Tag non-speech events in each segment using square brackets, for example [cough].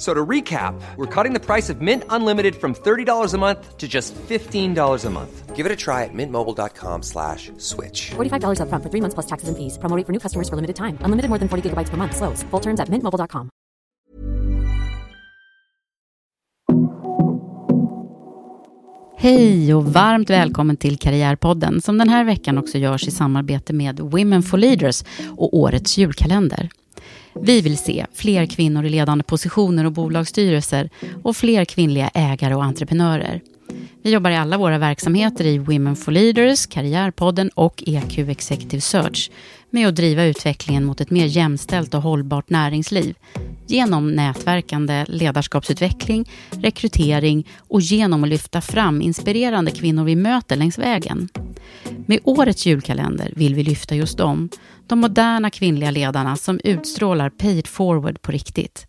So to recap, we're cutting the price of Mint Unlimited from $30 a month to just $15 a month. Give it a try at mintmobile.com slash switch. $45 upfront for three months plus taxes and fees. Promo rate for new customers for limited time. Unlimited more than 40 gigabytes per month. Slows. Full terms at mintmobile.com. Hej och varmt välkommen till Karriärpodden som den här veckan också görs i samarbete med Women for Leaders och årets julkalender. Vi vill se fler kvinnor i ledande positioner och bolagsstyrelser och fler kvinnliga ägare och entreprenörer. Vi jobbar i alla våra verksamheter i Women for Leaders, Karriärpodden och EQ Executive Search med att driva utvecklingen mot ett mer jämställt och hållbart näringsliv genom nätverkande ledarskapsutveckling, rekrytering och genom att lyfta fram inspirerande kvinnor vi möter längs vägen. Med årets julkalender vill vi lyfta just dem, de moderna kvinnliga ledarna som utstrålar pay it forward på riktigt.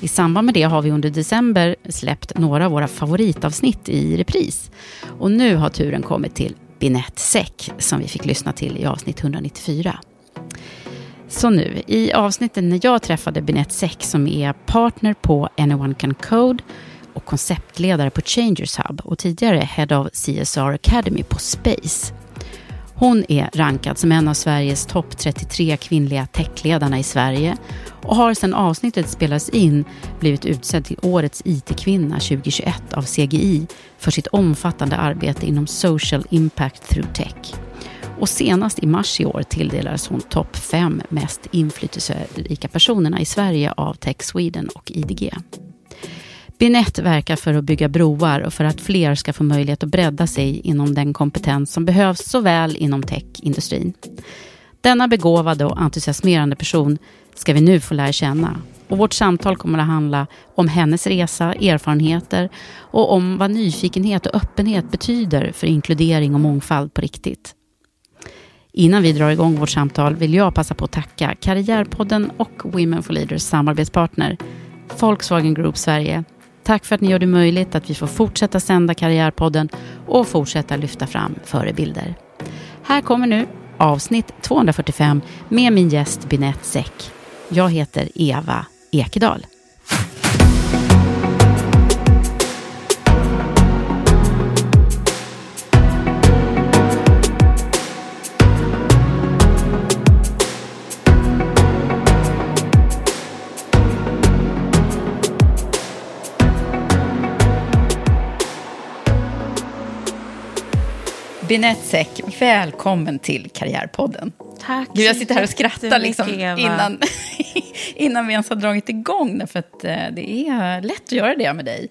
I samband med det har vi under december släppt några av våra favoritavsnitt i repris. Och nu har turen kommit till Binette Säck som vi fick lyssna till i avsnitt 194. Så nu, i avsnitten när jag träffade Binette Säck som är partner på Anyone Can Code och konceptledare på Changers Hub och tidigare Head of CSR Academy på Space. Hon är rankad som en av Sveriges topp 33 kvinnliga techledarna i Sverige och har sedan avsnittet spelades in blivit utsedd till Årets IT-kvinna 2021 av CGI för sitt omfattande arbete inom social impact through tech. Och senast i mars i år tilldelades hon topp fem mest inflytelserika personerna i Sverige av Tech Sweden och IDG. Binett verkar för att bygga broar och för att fler ska få möjlighet att bredda sig inom den kompetens som behövs såväl inom techindustrin. Denna begåvade och entusiasmerande person ska vi nu få lära känna. Och vårt samtal kommer att handla om hennes resa, erfarenheter och om vad nyfikenhet och öppenhet betyder för inkludering och mångfald på riktigt. Innan vi drar igång vårt samtal vill jag passa på att tacka Karriärpodden och Women for Leaders samarbetspartner Volkswagen Group Sverige. Tack för att ni gör det möjligt att vi får fortsätta sända Karriärpodden och fortsätta lyfta fram förebilder. Här kommer nu avsnitt 245 med min gäst Binette Säck. Jag heter Eva Ekedal. Binette Säck, välkommen till Karriärpodden. Tack Gud, jag sitter här och skrattar liksom innan, [laughs] innan vi ens har dragit igång. För att eh, det är lätt att göra det med dig.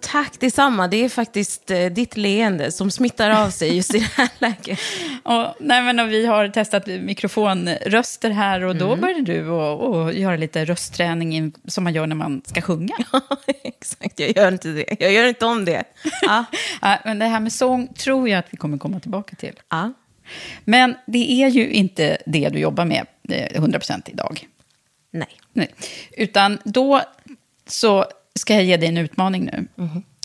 Tack detsamma. Det är faktiskt eh, ditt leende som smittar av sig just i det här [laughs] läget. och, nej, men, och vi har testat mikrofonröster här och då Mm. började du och, och göra lite röstträning in, som man gör när man ska sjunga. [laughs] Ja, exakt. Jag gör inte det. Jag gör inte om det. Ja. [laughs] Ja, men det här med sång tror jag att vi kommer komma tillbaka till. Ja. Men det är ju inte det du jobbar med eh, 100% idag. Nej. Nej. Utan då så ska jag ge dig en utmaning nu.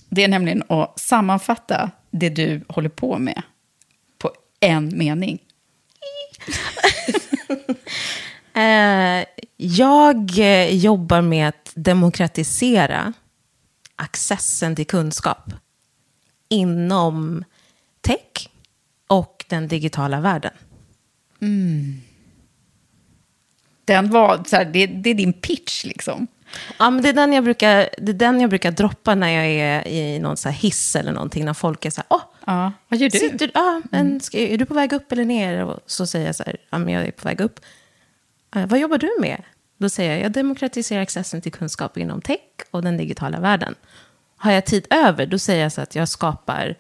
Det är nämligen att sammanfatta det du håller på med på en mening. [laughs] Eh, Jag jobbar med att demokratisera accessen till kunskap inom tech och den digitala världen. Den var, så här, det, det är din pitch liksom. Ja, men det, är den jag brukar, det är den jag brukar droppa när jag är i någon så hiss eller någonting. När folk är så här, åh, Ja, vad gör du? sitter, ja, men ska, är du på väg upp eller ner? Och så säger jag så här, ja, men jag är på väg upp. "Ja, vad jobbar du med? Då säger jag, jag demokratiserar accessen till kunskap inom tech och den digitala världen. Har jag tid över, då säger jag så att jag skapar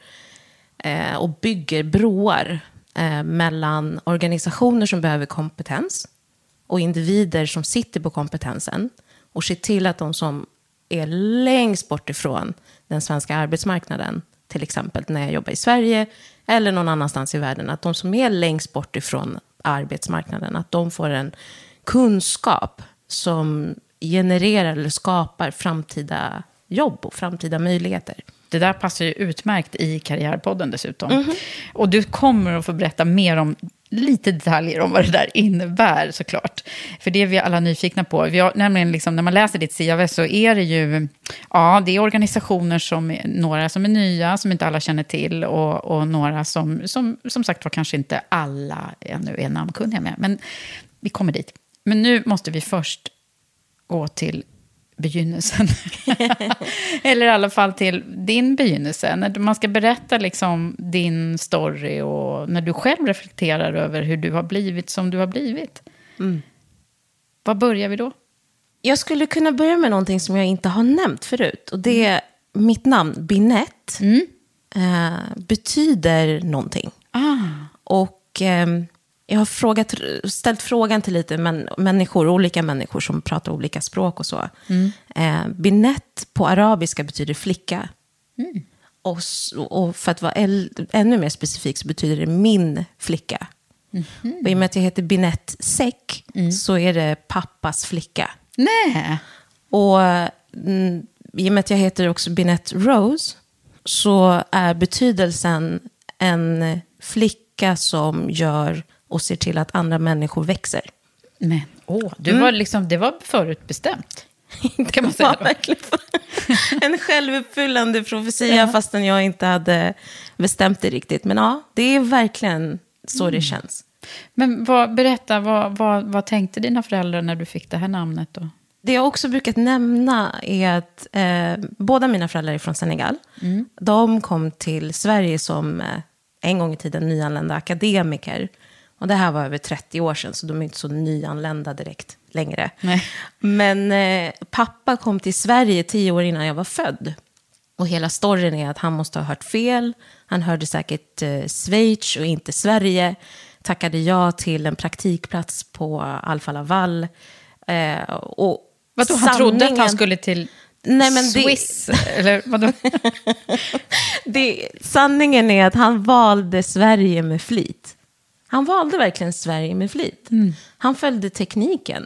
eh, och bygger broar eh, mellan organisationer som behöver kompetens och individer som sitter på kompetensen och ser till att de som är längst bort ifrån den svenska arbetsmarknaden, till exempel när jag jobbar i Sverige eller någon annanstans i världen, att de som är längst bort ifrån arbetsmarknaden, att de får en kunskap som genererar eller skapar framtida jobb och framtida möjligheter. Det där passar ju utmärkt i Karriärpodden dessutom. Och du kommer att få berätta mer om lite detaljer om vad det där innebär såklart. För det är vi alla nyfikna på. Vi har, nämligen liksom, när man läser ditt CV så är det ju ja, det är organisationer som är, några som är nya, som inte alla känner till och, och några som, som som sagt var kanske inte alla ännu är namnkunniga med. Men vi kommer dit. Men nu måste vi först gå till begynnelsen. [laughs] Eller i alla fall till din begynnelse. När man ska berätta liksom din story och när du själv reflekterar över hur du har blivit som du har blivit. Var börjar vi då? Jag skulle kunna börja med någonting som jag inte har nämnt förut. Och det är mitt namn, Binett, eh, betyder någonting. Ah, Och eh, jag har frågat, ställt frågan till lite män, människor, olika människor som pratar olika språk och så. Eh, Binett på arabiska betyder flicka. Och, s- och för att vara ännu mer specifik så betyder det min flicka. Och i och med att jag heter Binett Säck så är det pappas flicka. nej. Och mm, i och med att jag heter också Binette Rose så är betydelsen en flicka som gör och ser till att andra människor växer. Men, åh, du var liksom, det var förutbestämt. [laughs] Kan man säga då? en självuppfyllande profetia fastän jag inte hade bestämt det riktigt. Men ja, det är verkligen så det känns. Men vad, berätta, vad, vad, vad tänkte dina föräldrar när du fick det här namnet då? Det jag också brukat nämna är att eh, båda mina föräldrar är från Senegal. De kom till Sverige som eh, en gång i tiden nyanlända akademiker. Och det här var över 30 år sedan, så de är inte så nyanlända direkt längre. Nej. Men eh, pappa kom till Sverige tio år innan jag var född. Och hela storyn är att han måste ha hört fel. Han hörde säkert eh, Schweiz och inte Sverige. Tackade ja till en praktikplats på Alfa Laval. Eh, och Vadå, han trodde att han sanningen- skulle till Nej, men det- Swiss? Eller vadå? [laughs] Det, sanningen är att han valde Sverige med flit. Han valde verkligen Sverige med flit. Han följde tekniken.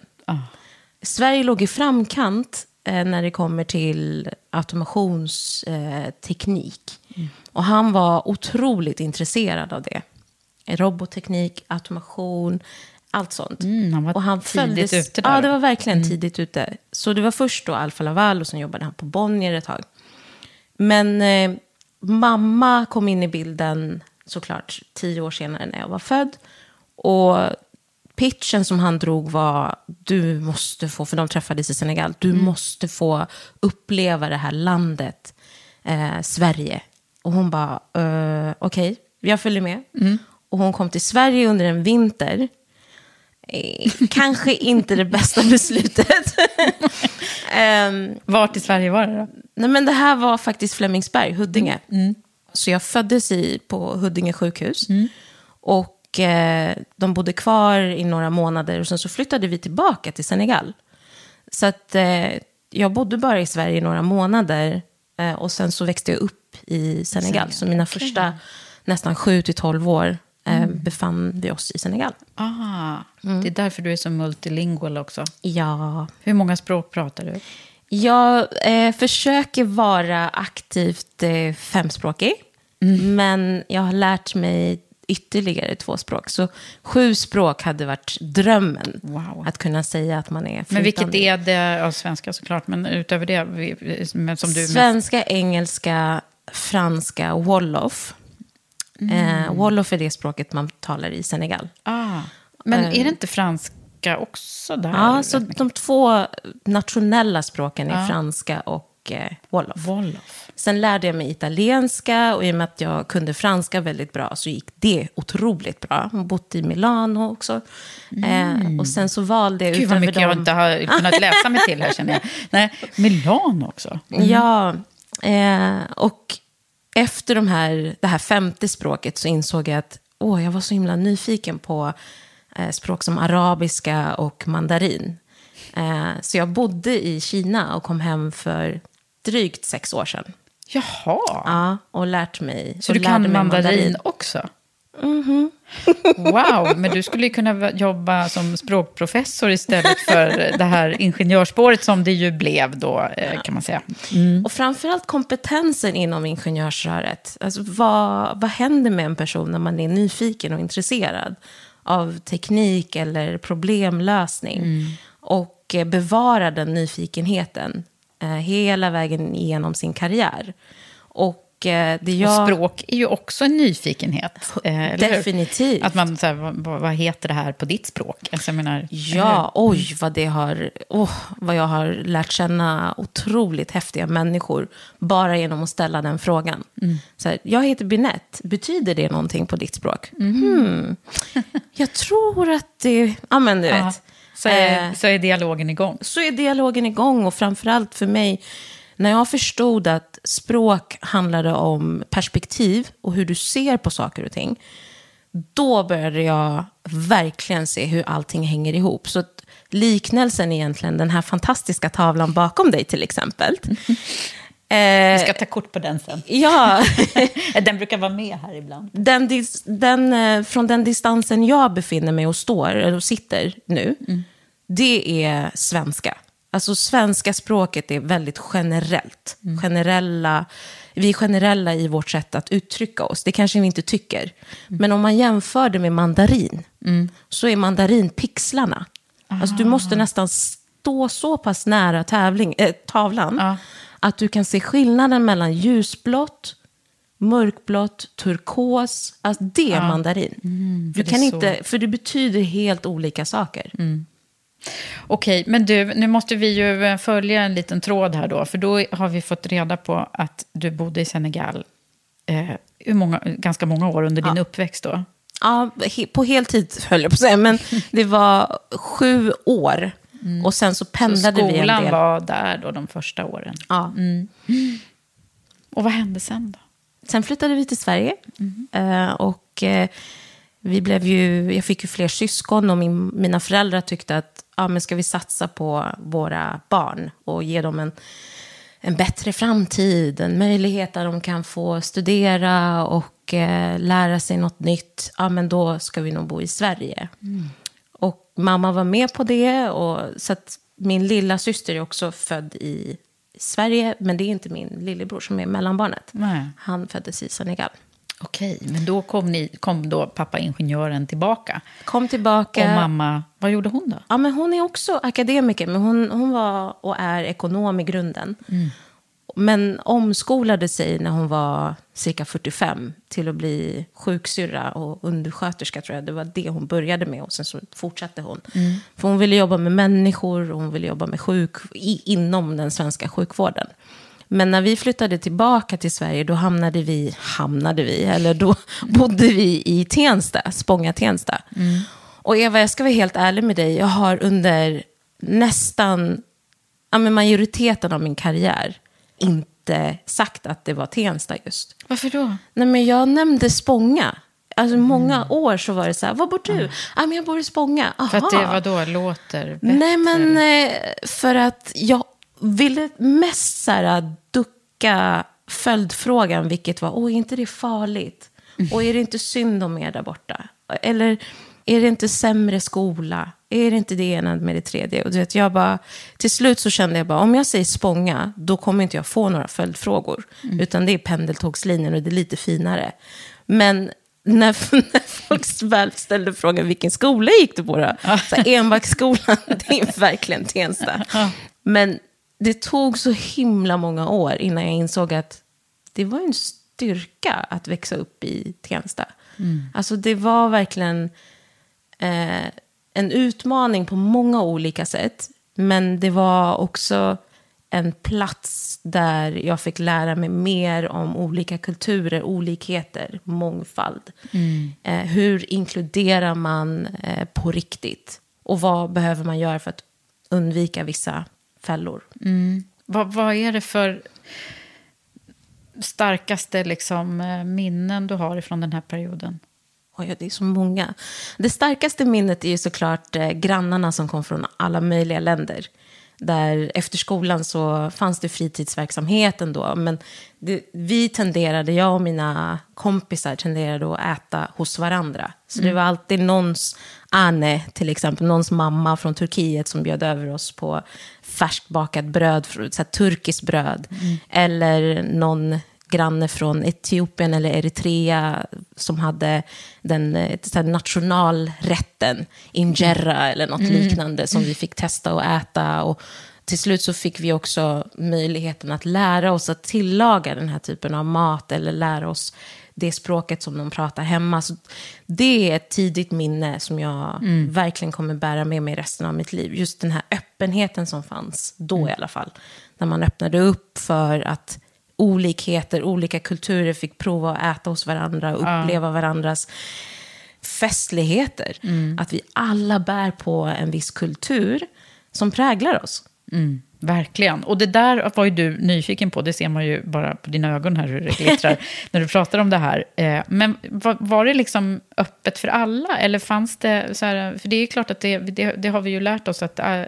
Sverige låg i framkant eh, när det kommer till automationsteknik. Eh, teknik. Och han var otroligt intresserad av det. Robotteknik, automation, allt sånt. Mm, han var och han tidigt följdes- ute där. Ja, det var verkligen tidigt ute. Så det var först då Alfa Laval och sen jobbade han på Bonnier ett tag. Men eh, mamma kom in i bilden såklart tio år senare när jag var född. Och pitchen som han drog var, du måste få, för de träffades i Senegal, du måste få uppleva det här landet, eh, Sverige. Och hon bara, eh, okej, jag följer med. Och hon kom till Sverige under en vinter. Eh, kanske [laughs] inte det bästa beslutet. [laughs] Ehm, Vart i Sverige var det då? Nej, men det här var faktiskt Flemingsberg, Huddinge. Så jag föddes i, på Huddinge sjukhus. Och eh, de bodde kvar i några månader och sen så flyttade vi tillbaka till Senegal. Så att eh, jag bodde bara i Sverige i några månader eh, och sen så växte jag upp i Senegal. Så mina första nästan 7 till 12 år eh, befann vi oss i Senegal. Ah, Det är därför du är så multilingual också. Ja, Hur många språk pratar du? Jag eh, försöker vara aktivt eh, femspråkig. Men jag har lärt mig ytterligare två språk. Så sju språk hade varit drömmen. Wow. Att kunna säga att man är Men vilket flytande. är det, ja, svenska såklart, men utöver det, som du... mest- Svenska, engelska, franska och wolof. Eh, wolof är det språket man talar i Senegal. Ah, men är det inte franska också där? Ja, så de två nationella språken är Ja. franska och eh, wolof. Wolof. Sen lärde jag mig italienska och i och med att jag kunde franska väldigt bra så gick det otroligt bra. Jag har bott i Milano också. Eh, och sen så valde jag Mm. Gud vad mycket jag dem- inte har [laughs] kunnat läsa mig till här känner jag. Nej, Milano också. Ja, eh, och efter de här, det här femte språket så insåg jag att åh, jag var så himla nyfiken på eh, språk som arabiska och mandarin. Eh, så jag bodde i Kina och kom hem för drygt sex år sedan. Jaha, Ja, och lärt mig. så du kan mig mandarin, också? Mhm. [laughs] wow, men du skulle ju kunna jobba som språkprofessor istället för det här ingenjörsspåret som det ju blev då, eh, kan man säga. Och framförallt kompetensen inom ingenjörsröret. Alltså, vad, vad händer med en person när man är nyfiken och intresserad av teknik eller problemlösning? Och eh, bevara den nyfikenheten hela vägen igenom sin karriär. Och eh, det Och jag... språk är ju också en nyfikenhet. eh? Definitivt. Att man, så här, vad, vad heter det här på ditt språk? Alltså, jag menar, Ja, oj vad det har, oh, vad jag har lärt känna otroligt häftiga människor bara genom att ställa den frågan. Så här, jag heter Binette, betyder det någonting på ditt språk? Hmm. Jag tror att det, ja men du vet. Så, är, Eh, så är dialogen igång. så är dialogen igång och framförallt för mig, när jag förstod att språk handlade om perspektiv och hur du ser på saker och ting, då började jag verkligen se hur allting hänger ihop. Så liknelsen är egentligen den här fantastiska tavlan bakom dig till exempel. [laughs] Vi Eh, ska ta kort på den sen. ja, [laughs] Den brukar vara med här ibland. den, dis- den, eh, från den distansen jag befinner mig och står, eller sitter nu, det är svenska. Alltså svenska språket är väldigt generellt. Generella, vi är generella i vårt sätt att uttrycka oss. Det kanske vi inte tycker. Men om man jämför det med mandarin, så är mandarin pixlarna. Alltså du måste nästan stå så pass nära tävling, äh, tavlan Ja. Att du kan se skillnaden mellan ljusblått, mörkblått, turkos. Alltså det är mandarin. du Mm, för det kan inte, för det betyder helt olika saker. Okej, men du, nu måste vi ju eh, följa en liten tråd här då. För då har vi fått reda på att du bodde i Senegal eh, hur många, ganska många år under din uppväxt då. Ja, på heltid höll jag på att säga, men det var sju år. Och sen så Så pendlade vi en skolan del. var där då de första åren. Ja. Och vad hände sen då? Sen flyttade vi till Sverige. Eh, och eh, vi blev ju, jag fick ju fler syskon och min, mina föräldrar tyckte att ja, men ska vi satsa på våra barn och ge dem en, en bättre framtid, en möjlighet där de kan få studera och eh, lära sig något nytt, ja men då ska vi nog bo i Sverige. Och mamma var med på det, och, så min lilla syster är också född i Sverige, men det är inte min lillebror som är mellanbarnet. Nej. Han föddes i Senegal. Okej, men då kom, ni, kom då pappa ingenjören tillbaka. Kom tillbaka. Och mamma, vad gjorde hon då? Ja, men hon är också akademiker, men hon, hon var och är ekonom i grunden. Men omskolade sig när hon var cirka 45 till att bli sjuksyrra och undersköterska tror jag. Det var det hon började med och sen så fortsatte hon. För hon ville jobba med människor och hon ville jobba med sjuk, i, inom den svenska sjukvården. Men när vi flyttade tillbaka till Sverige, då hamnade vi, hamnade vi, eller då [laughs] bodde vi i Tensta, Spånga-Tensta. Och Eva, jag ska vara helt ärlig med dig, jag har under nästan, ja men majoriteten av min karriär inte sagt att det var Tensta just. Varför då? Nej men jag nämnde Spånga. Alltså många år så var det så här, var bor du? Ja men jag bor i Spånga. Aha. För att det var då låter bättre? Nej, men eh, för att jag ville mest så här, ducka följdfrågan, vilket var, åh, är inte det farligt? Och är det inte synd om er där borta? Eller är det inte sämre skola? Är det inte det ena med det tredje? Och du vet, jag bara, till slut så kände jag bara, om jag säger Spånga, då kommer inte jag få några följdfrågor. Utan det är pendeltågslinjen och det är lite finare. Men när, [laughs] när folk väl ställde frågan vilken skola gick du på då? Så här, Enbacksskolan, [laughs] det är verkligen Tensta. Men det tog så himla många år innan jag insåg att det var en styrka att växa upp i Tensta. Alltså det var verkligen eh, en utmaning på många olika sätt. Men det var också en plats där jag fick lära mig mer om olika kulturer, olikheter, mångfald. Eh, hur inkluderar man eh, på riktigt? Och vad behöver man göra för att undvika vissa fällor? Vad, vad är det för starkaste liksom, eh, minnen du har ifrån den här perioden? Oj, det är så många. Det starkaste minnet är ju såklart eh, grannarna som kom från alla möjliga länder. Där efter skolan så fanns det fritidsverksamhet ändå. Men det, vi tenderade, jag och mina kompisar tenderade att äta hos varandra. Så det var alltid någons Anne, till exempel, någons mamma från Turkiet som bjöd över oss på färskbakat bröd, så här, turkiskt bröd. Eller någon granne från Etiopien eller Eritrea som hade den eh, så nationalrätten, injera eller något liknande som vi fick testa och äta. Och till slut så fick vi också möjligheten att lära oss att tillaga den här typen av mat eller lära oss det språket som de pratar hemma. Så det är ett tidigt minne som jag verkligen kommer bära med mig resten av mitt liv. Just den här öppenheten som fanns då i alla fall. När man öppnade upp för att olikheter, olika kulturer fick prova att äta hos varandra och uppleva varandras festligheter. Att vi alla bär på en viss kultur som präglar oss. Mm, verkligen. Och det där var ju du nyfiken på. Det ser man ju bara på dina ögon här hur det glittrar [laughs] när du pratar om det här. Eh, Men var, det liksom öppet för alla? Eller fanns det så här, för det är klart att det, det, det har vi ju lärt oss att äh,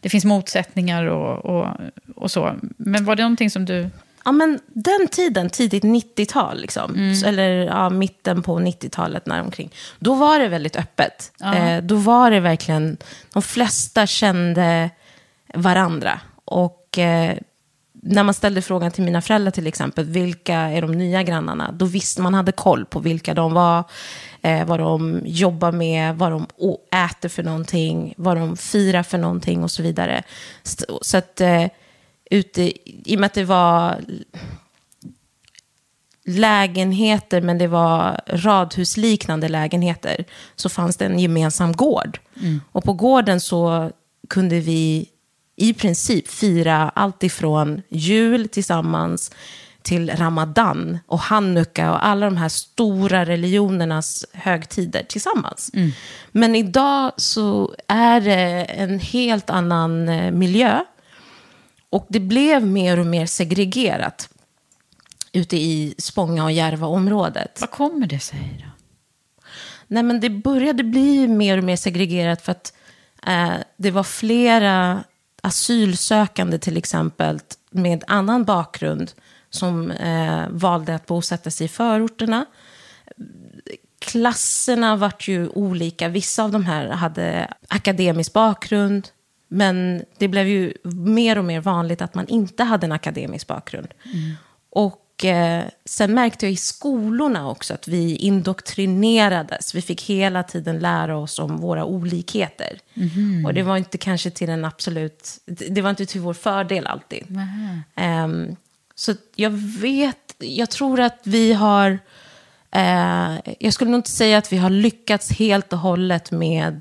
det finns motsättningar och, och, och så. Men var det någonting som du... Ja, men den tiden, tidigt 90-tal, liksom, så- eller ja, mitten på 90-talet när omkring, då var det väldigt öppet. Eh, då var det verkligen, de flesta kände varandra. Och eh, när man ställde frågan till mina föräldrar till exempel, vilka är de nya grannarna? Då visste man hade koll på vilka de var, eh, vad de jobbar med, vad de äter för någonting, vad de firar för någonting och så vidare. Så, så att eh, ute, i och med att det var lägenheter, men det var radhusliknande lägenheter, så fanns det en gemensam gård. Och på gården så kunde vi i princip fira allt ifrån jul tillsammans till ramadan och hanukka och alla de här stora religionernas högtider tillsammans. Men idag så är det en helt annan eh, miljö. Och det blev mer och mer segregerat ute i Spånga och Järva-området. Vad kommer det sig då? Nej, men det började bli mer och mer segregerat för att eh, det var flera asylsökande till exempel med annan bakgrund som eh, valde att bosätta sig i förorterna. Klasserna vart ju olika. Vissa av de här hade akademisk bakgrund. Men det blev ju mer och mer vanligt att man inte hade en akademisk bakgrund. Och eh, sen märkte jag i skolorna också att vi indoktrinerades. Vi fick hela tiden lära oss om våra olikheter. Och det var inte kanske till en absolut... Det var inte till vår fördel alltid. Ehm, så jag vet... Jag tror att vi har... Eh, jag skulle nog inte säga att vi har lyckats helt och hållet med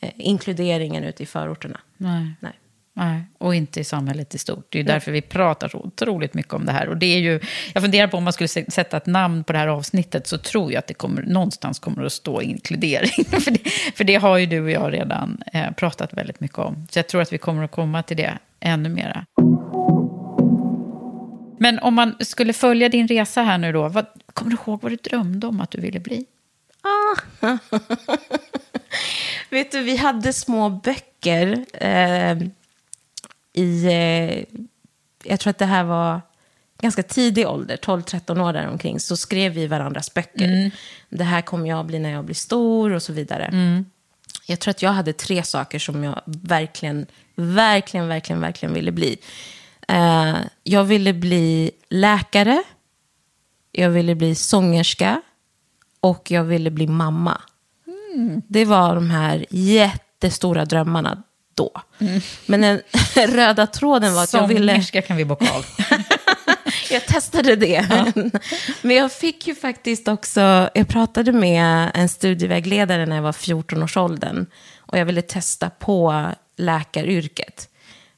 eh, inkluderingen ute i förorterna. Nej. Nej. Nej, och inte i samhället i stort. Det är ju därför vi pratar så otroligt mycket om det här. Och det är ju, jag funderar på om man skulle sätta ett namn på det här avsnittet så tror jag att det kommer, någonstans kommer att stå inkludering. [laughs] för, det, för det har ju du och jag redan eh, pratat väldigt mycket om. Så jag tror att vi kommer att komma till det ännu mera. Men om man skulle följa din resa här nu då, vad, kommer du ihåg vad du drömde om att du ville bli? [laughs] Vet du, vi hade små böcker eh, i... Eh, jag tror att det här var ganska tidig ålder, 12-13 år däromkring, så skrev vi varandras böcker. Det här kommer jag bli när jag blir stor och så vidare. Jag tror att jag hade tre saker som jag verkligen, verkligen, verkligen, verkligen ville bli. Eh, jag ville bli läkare, jag ville bli sångerska och jag ville bli mamma. Det var de här jättestora drömmarna då. Men den [laughs] röda tråden var att jag ville... Sångerska kan vi bocka av. [laughs] Jag testade det. Men jag fick ju faktiskt också, jag pratade med en studievägledare när jag var 14 års åldern. Och jag ville testa på läkaryrket.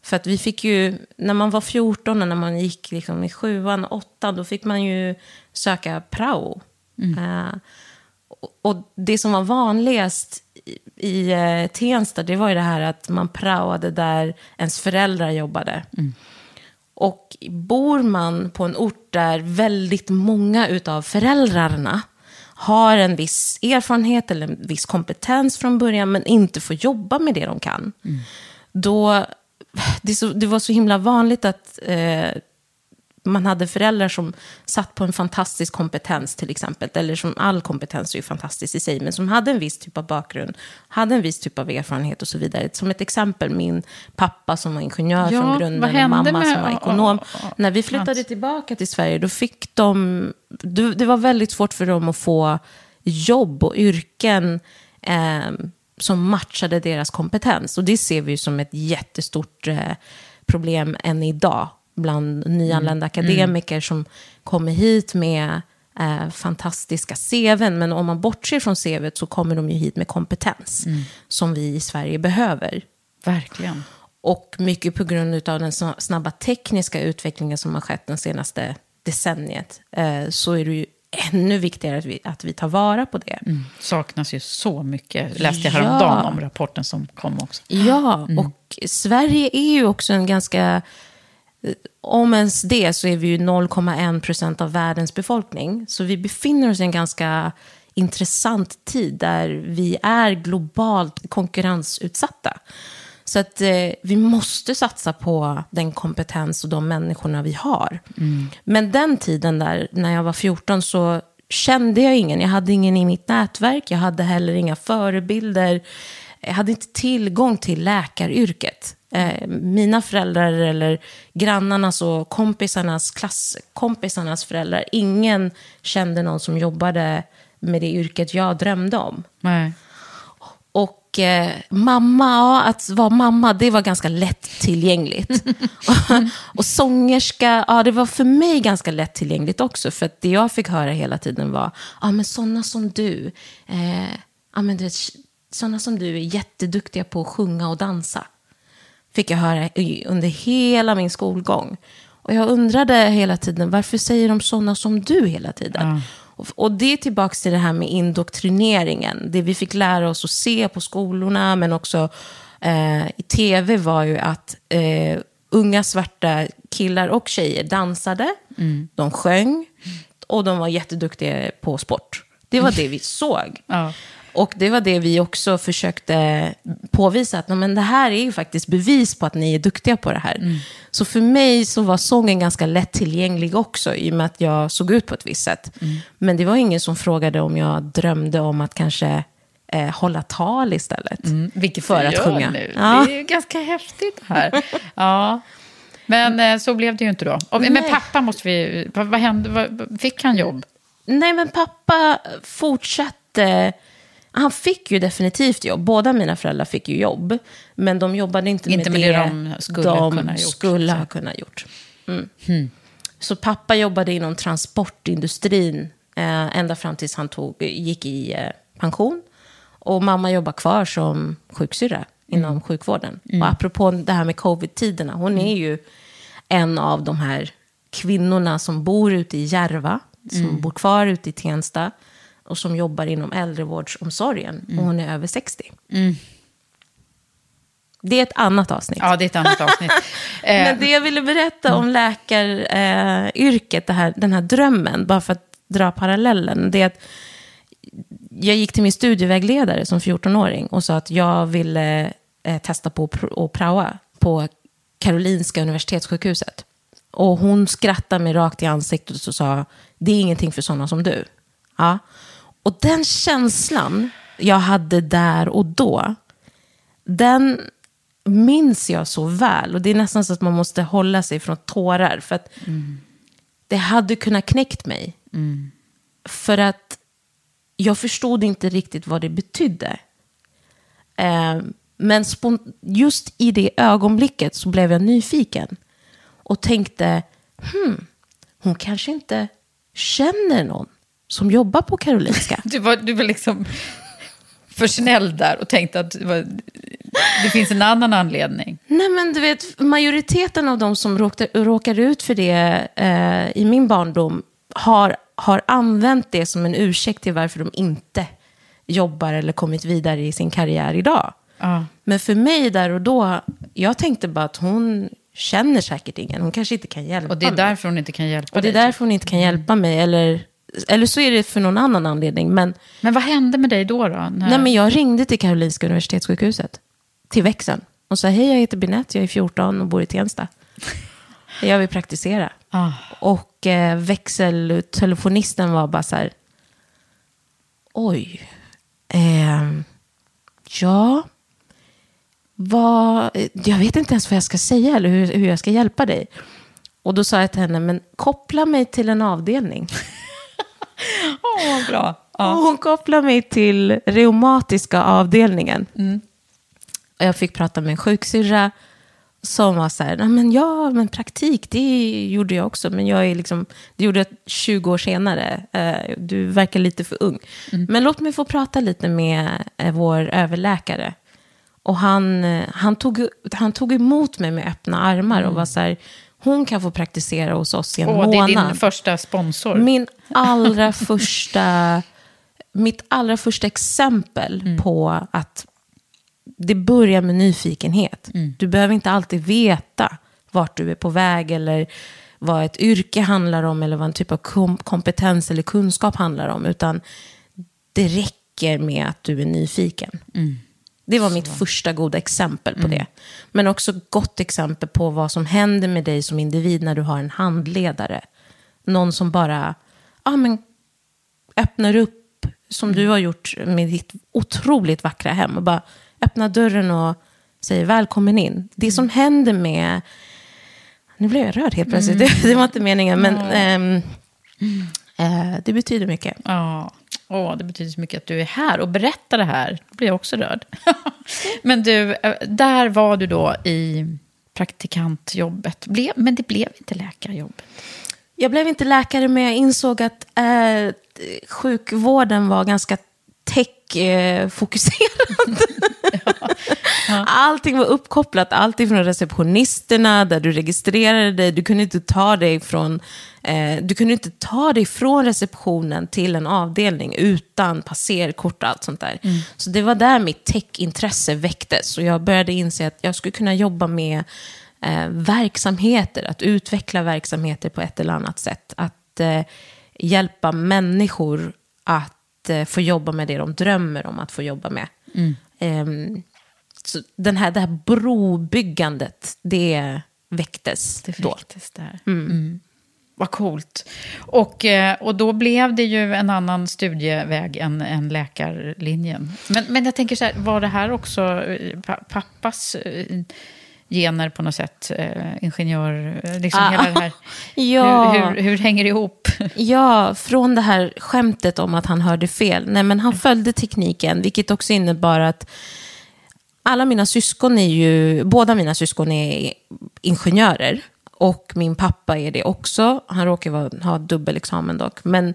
För att vi fick ju, när man var 14 och när man gick liksom i sjuan, åttan, då fick man ju söka prao. Eh, och- och det som var vanligast i, eh, Tensta, det var ju det här att man praoade där ens föräldrar jobbade. Och bor man på en ort där väldigt många utav föräldrarna har en viss erfarenhet eller en viss kompetens från början, men inte får jobba med det de kan. Då, det, så, det var så himla vanligt att eh, man hade föräldrar som satt på en fantastisk kompetens till exempel. Eller som all kompetens är ju fantastisk i sig. Men som hade en viss typ av bakgrund. Hade en viss typ av erfarenhet och så vidare. Som ett exempel, min pappa som var ingenjör Ja, från grunden. Och mamma med- som var ekonom. och- och- När vi flyttade tillbaka till Sverige, då fick de... Det var väldigt svårt för dem att få jobb och yrken eh, som matchade deras kompetens. Och det ser vi ju som ett jättestort eh, problem än idag bland nyanlända akademiker som kommer hit med eh, fantastiska CVn. Men om man bortser från CVt så kommer de ju hit med kompetens som vi i Sverige behöver. Verkligen. Och mycket på grund av den sna- snabba tekniska utvecklingen som har skett den senaste decenniet eh, så är det ju ännu viktigare att vi, att vi tar vara på det. Saknas ju så mycket. Läste jag Ja. häromdagen om rapporten som kom också. Ja, och Sverige är ju också en ganska... Om ens det så är vi ju 0,1 procent av världens befolkning. Så vi befinner oss i en ganska intressant tid där vi är globalt konkurrensutsatta. Så att eh, vi måste satsa på den kompetens och de människorna vi har. Men den tiden där, när jag var 14, så kände jag ingen. Jag hade ingen i mitt nätverk. Jag hade heller inga förebilder. Jag hade inte tillgång till läkaryrket. Eh, mina föräldrar eller grannarnas och kompisarnas, klasskompisarnas föräldrar, ingen kände någon som jobbade med det yrket jag drömde om. Nej. Och eh, mamma, ja, att vara mamma, det var ganska lättillgängligt. och, [laughs] och sångerska, ja, det var för mig ganska lättillgängligt också. För att det jag fick höra hela tiden var, ja men sådana som du, eh, ja men du vet, sådana som du är jätteduktiga på att sjunga och dansa. Fick jag höra under hela min skolgång. Och jag undrade hela tiden, varför säger de sådana som du hela tiden? Och, och det är tillbaka till det här med indoktrineringen. Det vi fick lära oss att se på skolorna, men också eh, i tv var ju att eh, unga svarta killar och tjejer dansade, de sjöng och de var jätteduktiga på sport. Det var det vi såg. Ja. Och det var det vi också försökte påvisa, att "Nej, men det här är ju faktiskt bevis på att ni är duktiga på det här. Så för mig så var sången ganska lättillgänglig också, i och med att jag såg ut på ett visst sätt. Men det var ingen som frågade om jag drömde om att kanske eh, hålla tal istället. Vilket För att sjunga. nu. Ja. Det är ju ganska häftigt här. [laughs] ja. Men eh, så blev det ju inte då. Och, men pappa måste vi... Vad, vad hände? Vad, fick han jobb? Nej, men pappa fortsatte. Han fick ju definitivt jobb. Båda mina föräldrar fick ju jobb. Men de jobbade inte, Inte med, med det de skulle de kunna gjort, skulle ha kunnat gjort. Mm. Så pappa jobbade inom transportindustrin eh, ända fram tills han tog, gick i eh, pension. Och mamma jobbar kvar som sjuksyrra inom sjukvården. Och apropå det här med covid-tiderna, hon är ju en av de här kvinnorna som bor ute i Järva, som bor kvar ute i Tensta och som jobbar inom äldrevårdsomsorgen. Och hon är över 60. Det är ett annat avsnitt. Ja, det är ett annat avsnitt. [laughs] Eh, Men det jag ville berätta om läkaryrket, här, den här drömmen, bara för att dra parallellen, det är att jag gick till min studievägledare som 14-åring och sa att jag ville eh, testa på att praoa på Karolinska universitetssjukhuset. Och hon skrattade mig rakt i ansiktet och sa, det är ingenting för sådana som du. Ja. Och den känslan jag hade där och då, den minns jag så väl. Och det är nästan så att man måste hålla sig från tårar. För att det hade kunnat knäckt mig. För att jag förstod inte riktigt vad det betydde. Eh, men just i det ögonblicket så blev jag nyfiken. Och tänkte, hmm, hon kanske inte känner någon som jobbar på Karolinska. [laughs] Du var, du var liksom för snäll där och tänkte att det, var, det finns en annan anledning. Nej, men du vet, majoriteten av de som råkar, råkar ut för det eh, i min barndom har, har använt det som en ursäkt till varför de inte jobbar eller kommit vidare i sin karriär idag. Ja. Men för mig där och då, jag tänkte bara att hon känner säkert ingen. Hon kanske inte kan hjälpa Och det är mig. därför hon inte kan hjälpa och det är dig. därför hon inte kan hjälpa mig. Eller, eller så är det för någon annan anledning. Men, Men vad hände med dig då? då när... nej, men jag ringde till Karolinska Universitetssjukhuset, till växeln. Och sa, hej jag heter Binette, jag är 14 och bor i Tensta. [laughs] Jag vill praktisera. Ah. Och eh, växeltelefonisten var bara så här, oj, ehm, ja, vad, jag vet inte ens vad jag ska säga eller hur, hur jag ska hjälpa dig. Och då sa jag till henne, men koppla mig till en avdelning. [laughs] [laughs] Åh, vad bra. Ja. Och hon kopplade mig till reumatiska avdelningen. Och jag fick prata med en sjuksyrra som var så här, "Nej, men ja, men praktik, det gjorde jag också, men jag är liksom, det gjorde jag 20 år senare. Eh, Du verkar lite för ung. Men låt mig få prata lite med eh, vår överläkare. Och han, eh, han, tog, han tog emot mig med öppna armar och var så här, hon kan få praktisera hos oss i en Åh, månad. det är din första sponsor. Min allra [laughs] första, mitt allra första exempel på att det börjar med nyfikenhet. Du behöver inte alltid veta vart du är på väg eller vad ett yrke handlar om eller vad en typ av kom- kompetens eller kunskap handlar om. Utan det räcker med att du är nyfiken. Det var mitt första goda exempel på det. Men också gott exempel på vad som händer med dig som individ när du har en handledare. Någon som bara ja, men, öppnar upp, som du har gjort med ditt otroligt vackra hem. Och bara öppnar dörren och säger välkommen in. Det som händer med... Nu blev jag rörd helt plötsligt. Det, [laughs] det var inte meningen, men ehm, eh, det betyder mycket. Ja, Åh, det betyder så mycket att du är här och berättar det här. Då blir jag också rörd. [laughs] Men du, eh, där var du då i praktikantjobbet. Ble- Men det blev inte läkarjobbet. Jag blev inte läkare, men jag insåg att eh, sjukvården var ganska tech-fokuserad. [laughs] Allting var uppkopplat, allt ifrån receptionisterna, där du registrerade dig. Du kunde inte ta dig från, eh, du kunde inte ta dig från receptionen till en avdelning utan passerkort och allt sånt där. Så det var där mitt tech-intresse väcktes. Och jag började inse att jag skulle kunna jobba med eh, verksamheter, att utveckla verksamheter på ett eller annat sätt. Att eh, hjälpa människor att eh, få jobba med det de drömmer om att få jobba med. Ehm, så den här, det här brobyggandet, det väcktes Det då. väcktes där. Mm. Vad coolt. Och, eh, och då blev det ju en annan studieväg än, än läkarlinjen. Men, men jag tänker så här, var det här också eh, pa- pappas eh, gener på något sätt? Ingenjör, liksom Ah, hela det här. [laughs] ja. Hur, hur, hur hänger det ihop? [laughs] Ja, från det här skämtet om att han hörde fel. Nej, men han följde tekniken, vilket också innebar att alla mina syskon är ju, båda mina syskon är ingenjörer. Och min pappa är det också. Han råkar vara, ha dubbelexamen dock. Men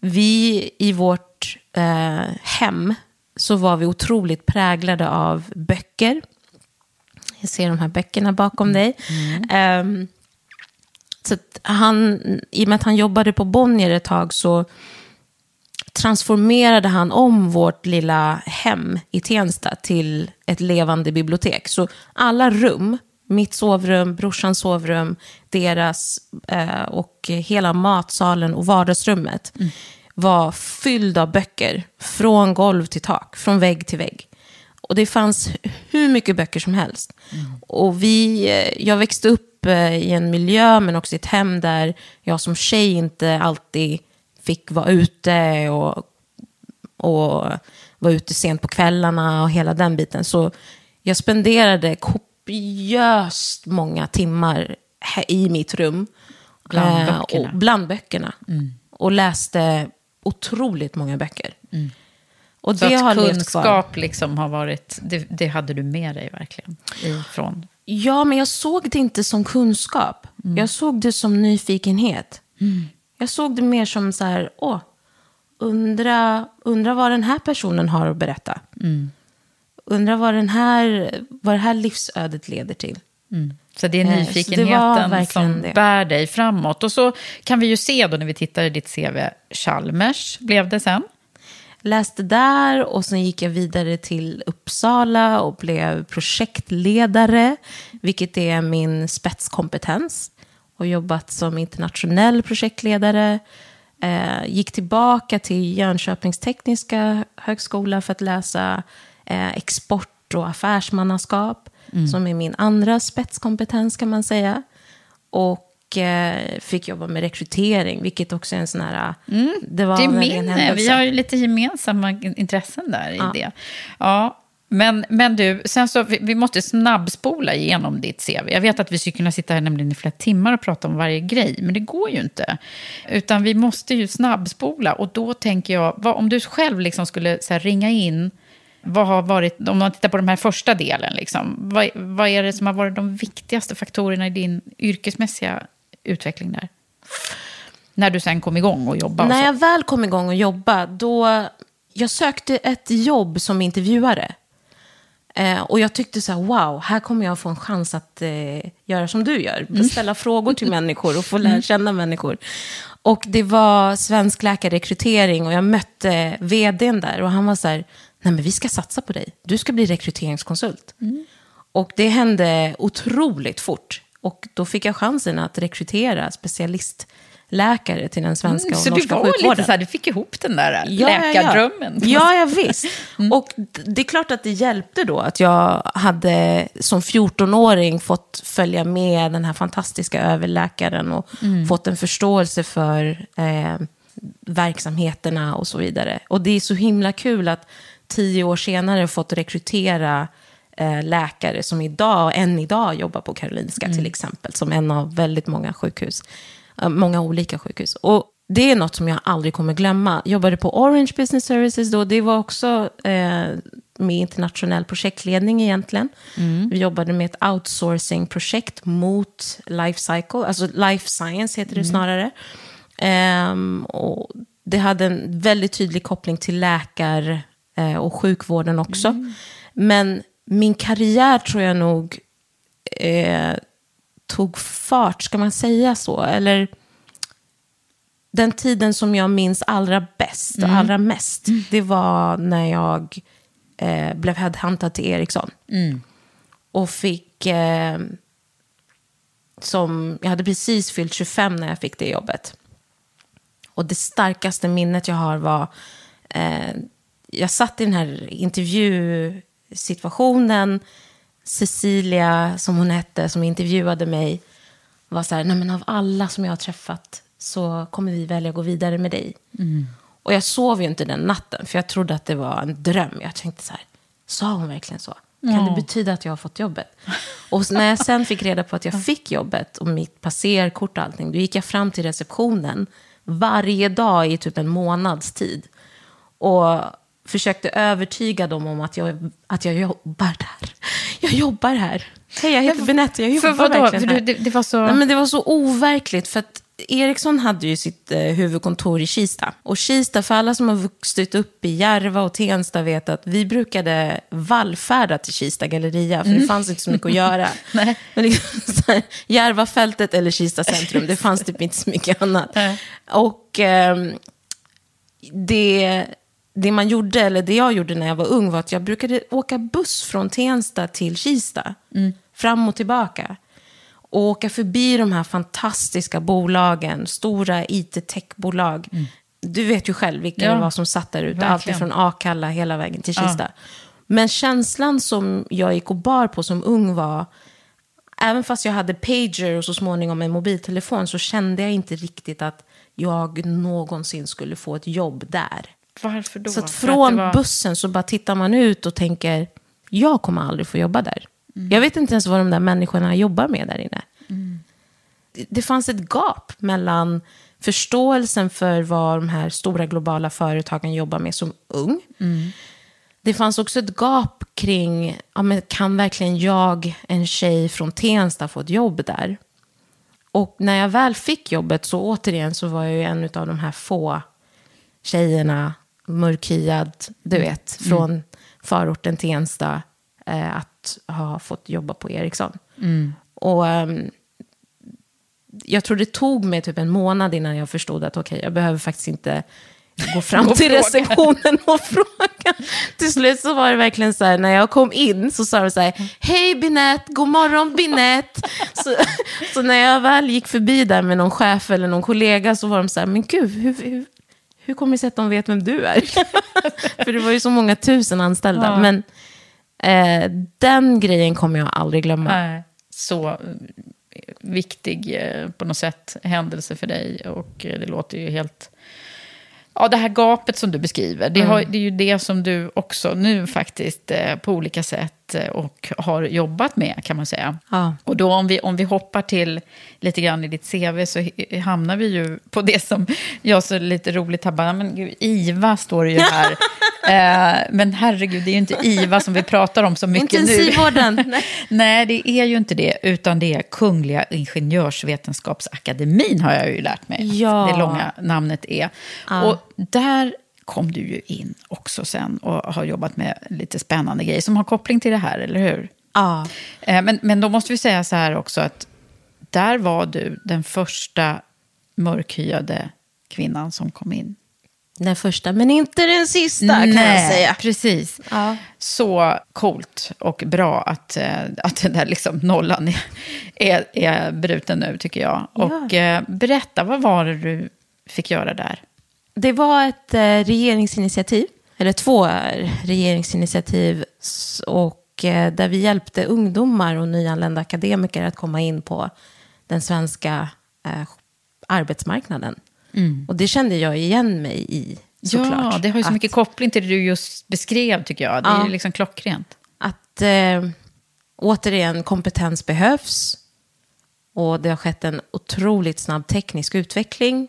vi i vårt eh, hem så var vi otroligt präglade av böcker. Jag ser de här böckerna bakom dig. Ehm, så han, i och med att han jobbade på Bonnier ett tag så transformerade han om vårt lilla hem i Tensta till ett levande bibliotek. Så alla rum, mitt sovrum, brorsans sovrum, deras eh, och hela matsalen och vardagsrummet var fylld av böcker. Från golv till tak, från vägg till vägg. Och det fanns hur mycket böcker som helst. Och vi, eh, jag växte upp eh, i en miljö, men också i ett hem där jag som tjej inte alltid fick vara ute och, och var ute sent på kvällarna och hela den biten. Så jag spenderade kopiöst många timmar i mitt rum. Bland Eh, böckerna. Och bland böckerna. Och läste otroligt många böcker. Och Så det att har kunskap liksom har varit, det, det hade du med dig verkligen ifrån. Ja, men jag såg det inte som kunskap. Jag såg det som nyfikenhet. Jag såg det mer som så här, åh, undra, undra vad den här personen har att berätta. Undra vad, den här, vad det här livsödet leder till. Så det är Eh, det nyfikenheten verkligen som det. bär dig framåt. Och så kan vi ju se då när vi tittar i ditt CV, Chalmers blev det sen. Läste där och sen gick jag vidare till Uppsala och blev projektledare, vilket är min spetskompetens. Och jobbat som internationell projektledare. Eh, gick tillbaka till Jönköpings tekniska högskola för att läsa eh, export och affärsmannaskap, som är min andra spetskompetens kan man säga. Och eh, fick jobba med rekrytering, vilket också är en sån här... Det var Det är min, händelse. vi har ju lite gemensamma intressen där i det. Ja, men, men du, sen så, vi, vi måste snabbspola igenom ditt CV. Jag vet att vi skulle kunna sitta här nämligen i flera timmar och prata om varje grej, men det går ju inte. Utan vi måste ju snabbspola och då tänker jag, vad, om du själv liksom skulle så här, ringa in, vad har varit, om man tittar på den här första delen, liksom, vad, vad är det som har varit de viktigaste faktorerna i din yrkesmässiga utveckling där? När du sen kom igång och jobbade? När jag väl kom igång och jobba, då... Jag sökte ett jobb som intervjuare. Eh, och jag tyckte så här, wow, här kommer jag få en chans att eh, göra som du gör. Ställa frågor till [laughs] människor och få lära känna människor. Och det var svensk läkarrekrytering och jag mötte vdn där och han var så här, nej men vi ska satsa på dig. Du ska bli rekryteringskonsult. Och det hände otroligt fort. Och då fick jag chansen att rekrytera specialistläkare till den svenska och Mm, Så du norska var sjukvården. lite så här, du fick ihop den där Ja, ja, ja. läkardrömmen. Ja, ja visst. [laughs] Och d- det är klart att det hjälpte då att jag hade som 14-åring fått följa med den här fantastiska överläkaren och fått en förståelse för eh, verksamheterna och så vidare. Och det är så himla kul att tio år senare fått rekrytera eh, läkare som idag, än idag jobbar på Karolinska till exempel, som en av väldigt många sjukhus. Eh, många olika sjukhus. Och det är något som jag aldrig kommer glömma. Jag jobbade på Orange Business Services då. Det var också eh, med internationell projektledning egentligen. Vi jobbade med ett outsourcing-projekt mot life cycle, alltså life science heter det snarare. Ehm, och det hade en väldigt tydlig koppling till läkar eh, och sjukvården också. Men min karriär tror jag nog eh, tog fart, ska man säga så? Eller den tiden som jag minns allra bäst och allra mest, det var när jag eh, blev headhuntad till Ericsson. Och fick, eh, som, jag hade precis fyllt 25 när jag fick det jobbet. Och det starkaste minnet jag har var, eh, jag satt i den här intervjusituationen, Cecilia, som hon hette, som intervjuade mig, var så här, nej men av alla som jag har träffat så kommer vi välja att gå vidare med dig. Och jag sov ju inte den natten, för jag trodde att det var en dröm. Jag tänkte så här, sa hon verkligen så? Kan det betyda att jag har fått jobbet? Och när jag sen fick reda på att jag fick jobbet och mitt passerkort och allting, då gick jag fram till receptionen varje dag i typ en månads tid. Och försökte övertyga dem om att jag, att jag jobbar där. Jag jobbar här. Hej, jag heter Benette, jag För jobbar vadå? verkligen För här. det- det var så- Nej, men det var så overkligt, för att Ericsson hade ju sitt eh, huvudkontor i Kista. Och Kista, för alla som har vuxit upp i Järva och Tensta vet att vi brukade vallfärda till Kista galleria, för det fanns inte så mycket att göra. [laughs] Nej. Men liksom, här, Järvafältet eller Kista centrum, det fanns typ inte så mycket annat. Nej. Och ehm, det, det man gjorde, eller det jag gjorde när jag var ung, var att jag brukade åka buss från Tensta till Kista. Fram och tillbaka. Och åka förbi de här fantastiska bolagen, stora IT-techbolag. Du vet ju själv vilka Ja, det var som satt där ute. verkligen. Allt från Akalla hela vägen till Kista. Men känslan som jag gick och bar på som ung var, även fast jag hade pager och så småningom en mobiltelefon, så kände jag inte riktigt att jag någonsin skulle få ett jobb där. Varför då? Så att från det var- bussen så bara tittar man ut och tänker, jag kommer aldrig få jobba där. Mm. Jag vet inte ens vad de där människorna jobbar med där inne. Det, det fanns ett gap mellan, förståelsen för vad de här stora globala företagen jobbar med som ung. Det fanns också ett gap kring, ja, men kan verkligen jag, en tjej från Tensta, få ett jobb där? Och när jag väl fick jobbet så återigen så var jag ju en av de här få tjejerna, mörkhyad, du vet, från förorten Tensta, eh, att ha fått jobba på Ericsson. Och ehm, jag tror det tog mig typ en månad innan jag förstod att okej, jag behöver faktiskt inte gå [laughs] fram till receptionen och [laughs] fråga. Till slut så var det verkligen så här, när jag kom in så sa de så här, hej Binette, god morgon Binette. [laughs] Så, så när jag väl gick förbi där med någon chef eller någon kollega så var de så här, men gud, hur, hur, hur kommer det sig att de vet vem du är? [laughs] För det var ju så många tusen anställda. Ja. Men eh, den grejen kommer jag aldrig glömma. Nej, så eh, viktig eh, på något sätt händelse för dig. Och eh, det låter ju helt... Ja, det här gapet som du beskriver, det, har, det är ju det som du också nu faktiskt på olika sätt och har jobbat med kan man säga. Ja. Och då om vi, om vi hoppar till lite grann i ditt CV så hamnar vi ju på det som jag så lite roligt har bara, men gud, IVA står det ju här. [laughs] eh, men herregud, det är ju inte IVA som vi pratar om så mycket nu. Intensivvården. [laughs] Nej. Nej, det är ju inte det, utan det är Kungliga Ingenjörsvetenskapsakademin har jag ju lärt mig. Ja. Det långa namnet är. Ja. Och där kom du ju in också sen och har jobbat med lite spännande grejer som har koppling till det här, eller hur? Ja. Eh, Men, men då måste vi säga så här också att där var du den första mörkhyade kvinnan som kom in. Den första, men inte den sista kan jag säga. precis. Ja. Så coolt och bra att, eh, att den där liksom nollan är, är, är bruten nu, tycker jag. Och eh, berätta, vad var det du fick göra där? Det var ett eh, regeringsinitiativ, eller två eh, regeringsinitiativ, och eh, där vi hjälpte ungdomar och nyanlända akademiker att komma in på den svenska eh, arbetsmarknaden. Och det kände jag igen mig i, såklart. Ja, det har ju så Att- mycket koppling till det du just beskrev, tycker jag. Det är ju liksom klockrent. att eh, återigen kompetens behövs. Och det har skett en otroligt snabb teknisk utveckling.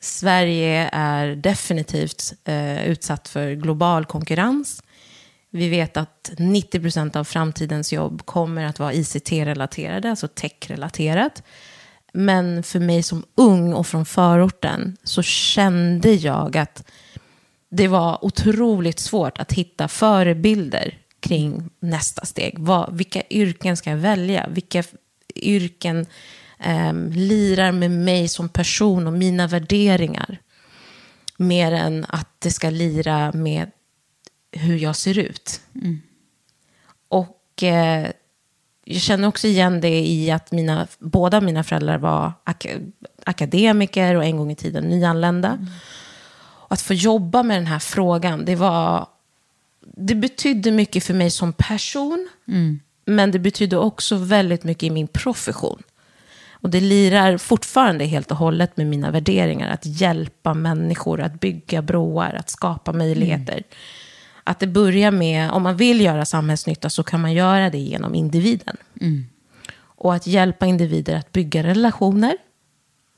Sverige är definitivt eh, utsatt för global konkurrens. Vi vet att 90 procent av framtidens jobb kommer att vara ICT-relaterade, alltså tech-relaterat. Men för mig som ung och från förorten så kände jag att det var otroligt svårt att hitta förebilder kring nästa steg. Vad, vilka yrken ska jag välja? Vilka yrken ehm, lirar med mig som person och mina värderingar? Mer än att det ska lira med hur jag ser ut. Och eh, jag känner också igen det i att mina, båda mina föräldrar var ak- akademiker och en gång i tiden nyanlända. Och att få jobba med den här frågan, det var... Det betydde mycket för mig som person, men det betydde också väldigt mycket i min profession. Och det lirar fortfarande helt och hållet med mina värderingar, att hjälpa människor, att bygga broar, att skapa möjligheter. Att det börjar med, om man vill göra samhällsnytta så kan man göra det genom individen. Och att hjälpa individer att bygga relationer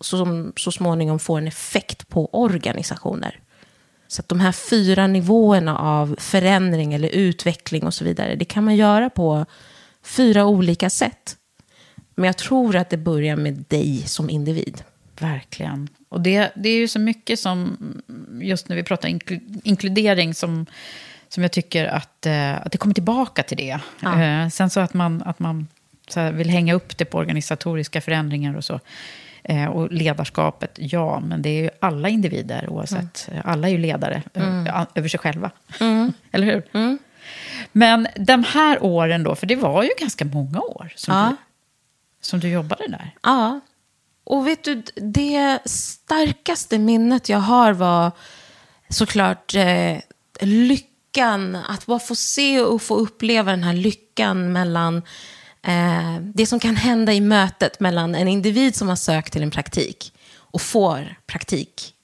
som så småningom får en effekt på organisationer. Så att de här fyra nivåerna av förändring eller utveckling och så vidare, det kan man göra på fyra olika sätt. Men jag tror att det börjar med dig som individ. Verkligen. Och det, det är ju så mycket som, just när vi pratar inklu- inkludering, som, som jag tycker att, eh, att det kommer tillbaka till det. Eh, sen så att man, att man vill hänga upp det på organisatoriska förändringar och så. Eh, och ledarskapet, ja, men det är ju alla individer oavsett. Alla är ju ledare eh, över sig själva. [laughs] Eller hur? Men de här åren då, för det var ju ganska många år som, Ja. Som du jobbade där. Ja. Och vet du, det starkaste minnet jag har var såklart eh, lyckan. Att bara få se och få uppleva den här lyckan mellan eh, det som kan hända i mötet mellan en individ som har sökt till en praktik och får praktik.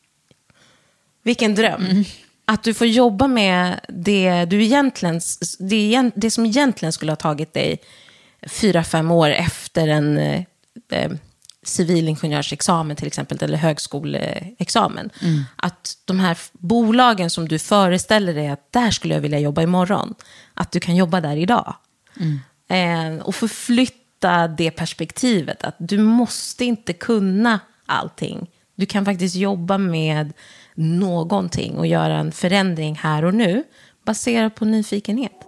Vilken dröm. Att du får jobba med det, du egentligen, det, det som egentligen skulle ha tagit dig fyra, fem år efter en eh, eh, civilingenjörsexamen till exempel, eller högskoleexamen. Att de här bolagen som du föreställer dig att där skulle jag vilja jobba imorgon, att du kan jobba där idag. Eh, och förflytta det perspektivet, att du måste inte kunna allting. Du kan faktiskt jobba med någonting och göra en förändring här och nu, baserat på nyfikenhet.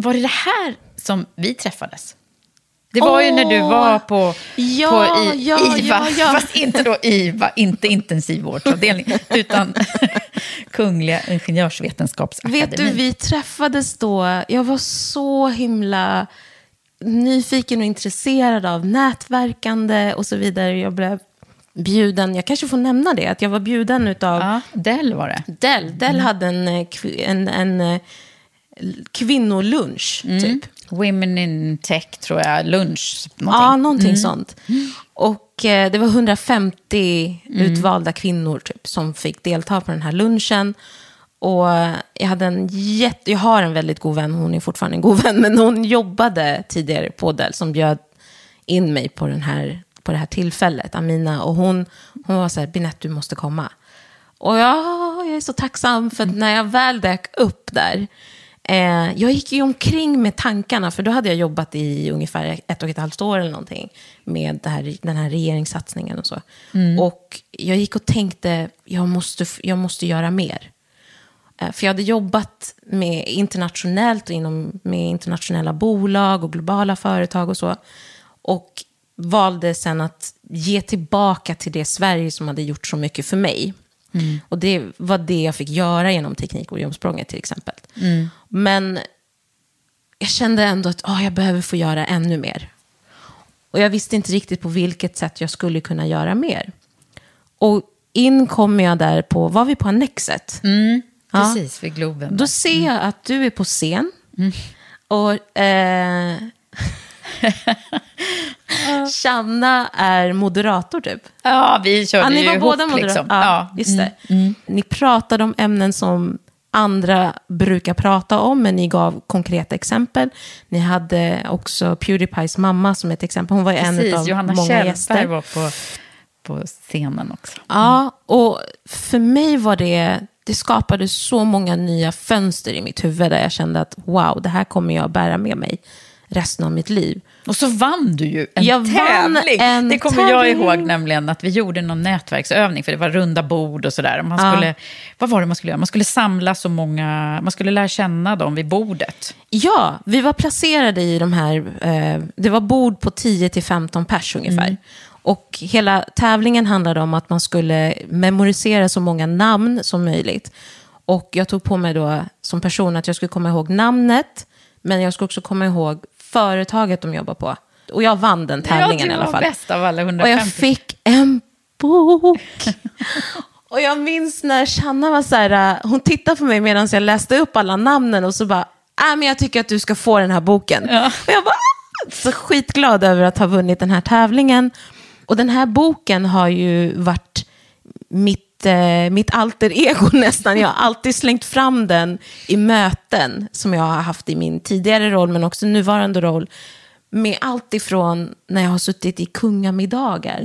Var det det här som vi träffades? Det var ju när du var på, Ja, på I, ja, IVA, ja, fast inte då IVA, inte intensivvårdsavdelning, utan [laughs] Kungliga Ingenjörsvetenskapsakademin. Vet du, vi träffades då. Jag var så himla nyfiken och intresserad av nätverkande och så vidare. Jag blev bjuden, jag kanske får nämna det, att jag var bjuden utav Ja, Dell var det. Dell. Dell hade en, eh, en, en kvinnolunch, typ. Women in Tech, tror jag, lunch. Ja, Någonting. någonting sånt. Och eh, det var 150 utvalda kvinnor typ, som fick delta på den här lunchen. Och eh, jag, hade en jätte, jag har en väldigt god vän, hon är fortfarande en god vän, men hon jobbade tidigare på Dell som bjöd in mig på, den här, på det här tillfället, Amina. Och hon, hon var så här, Binette du måste komma. Och ja, jag är så tacksam för att när jag väl dök upp där, eh, jag gick ju omkring med tankarna, för då hade jag jobbat i ungefär ett och ett halvt år eller någonting med här, den här regeringssatsningen och så. Och jag gick och tänkte, jag måste, jag måste göra mer. Eh, För jag hade jobbat med internationellt och inom, med internationella bolag och globala företag och så. Och valde sen att ge tillbaka till det Sverige som hade gjort så mycket för mig. Och det var det jag fick göra genom Teknik och jobbsprånget till exempel. Men jag kände ändå att åh, jag behöver få göra ännu mer. Och jag visste inte riktigt på vilket sätt jag skulle kunna göra mer. Och in kom jag där på, var vi på Annexet? Ja. Precis, vid Globen. Då ser jag att du är på scen. Och eh, [laughs] Shanna är moderator typ. Ja, vi körde Ja, ni ju var ihop, båda moderator. liksom. Ja, Ja. just det. Ni pratade om ämnen som andra brukar prata om, men ni gav konkreta exempel. Ni hade också Pewdiepies mamma som ett exempel. Hon var ju en Precis, av Johanna många Kjellberg gäster. var på, på scenen också. Ja, och för mig var det, det skapade så många nya fönster i mitt huvud där jag kände att wow, det här kommer jag bära med mig resten av mitt liv. Och så vann du ju en Jag tävling. en det kommer jag tävling. ihåg nämligen, att vi gjorde någon nätverksövning, för det var runda bord och sådär. Man Ja. skulle, Vad var det man skulle göra? Man skulle samla så många, man skulle lära känna dem vid bordet. Ja, vi var placerade i de här, eh, det var bord på 10-15 pers ungefär. Mm. Och hela tävlingen handlade om att man skulle memorisera så många namn som möjligt. Och jag tog på mig då som person att jag skulle komma ihåg namnet, men jag skulle också komma ihåg företaget de jobbar på. Och jag vann den tävlingen ja, i alla fall. bäst av alla Och 150. jag fick en bok. [laughs] och jag minns när Shanna var så här, äh, hon tittade på mig medan jag läste upp alla namnen och så bara, äh, men jag tycker att du ska få den här boken. Och jag var så skitglad över att ha vunnit den här tävlingen. Och den här boken har ju varit mitt, eh, mitt alter ego [laughs] nästan. Jag har alltid slängt fram den i möten som jag har haft i min tidigare roll, men också nuvarande roll. Med allt ifrån när jag har suttit i kungamiddagar.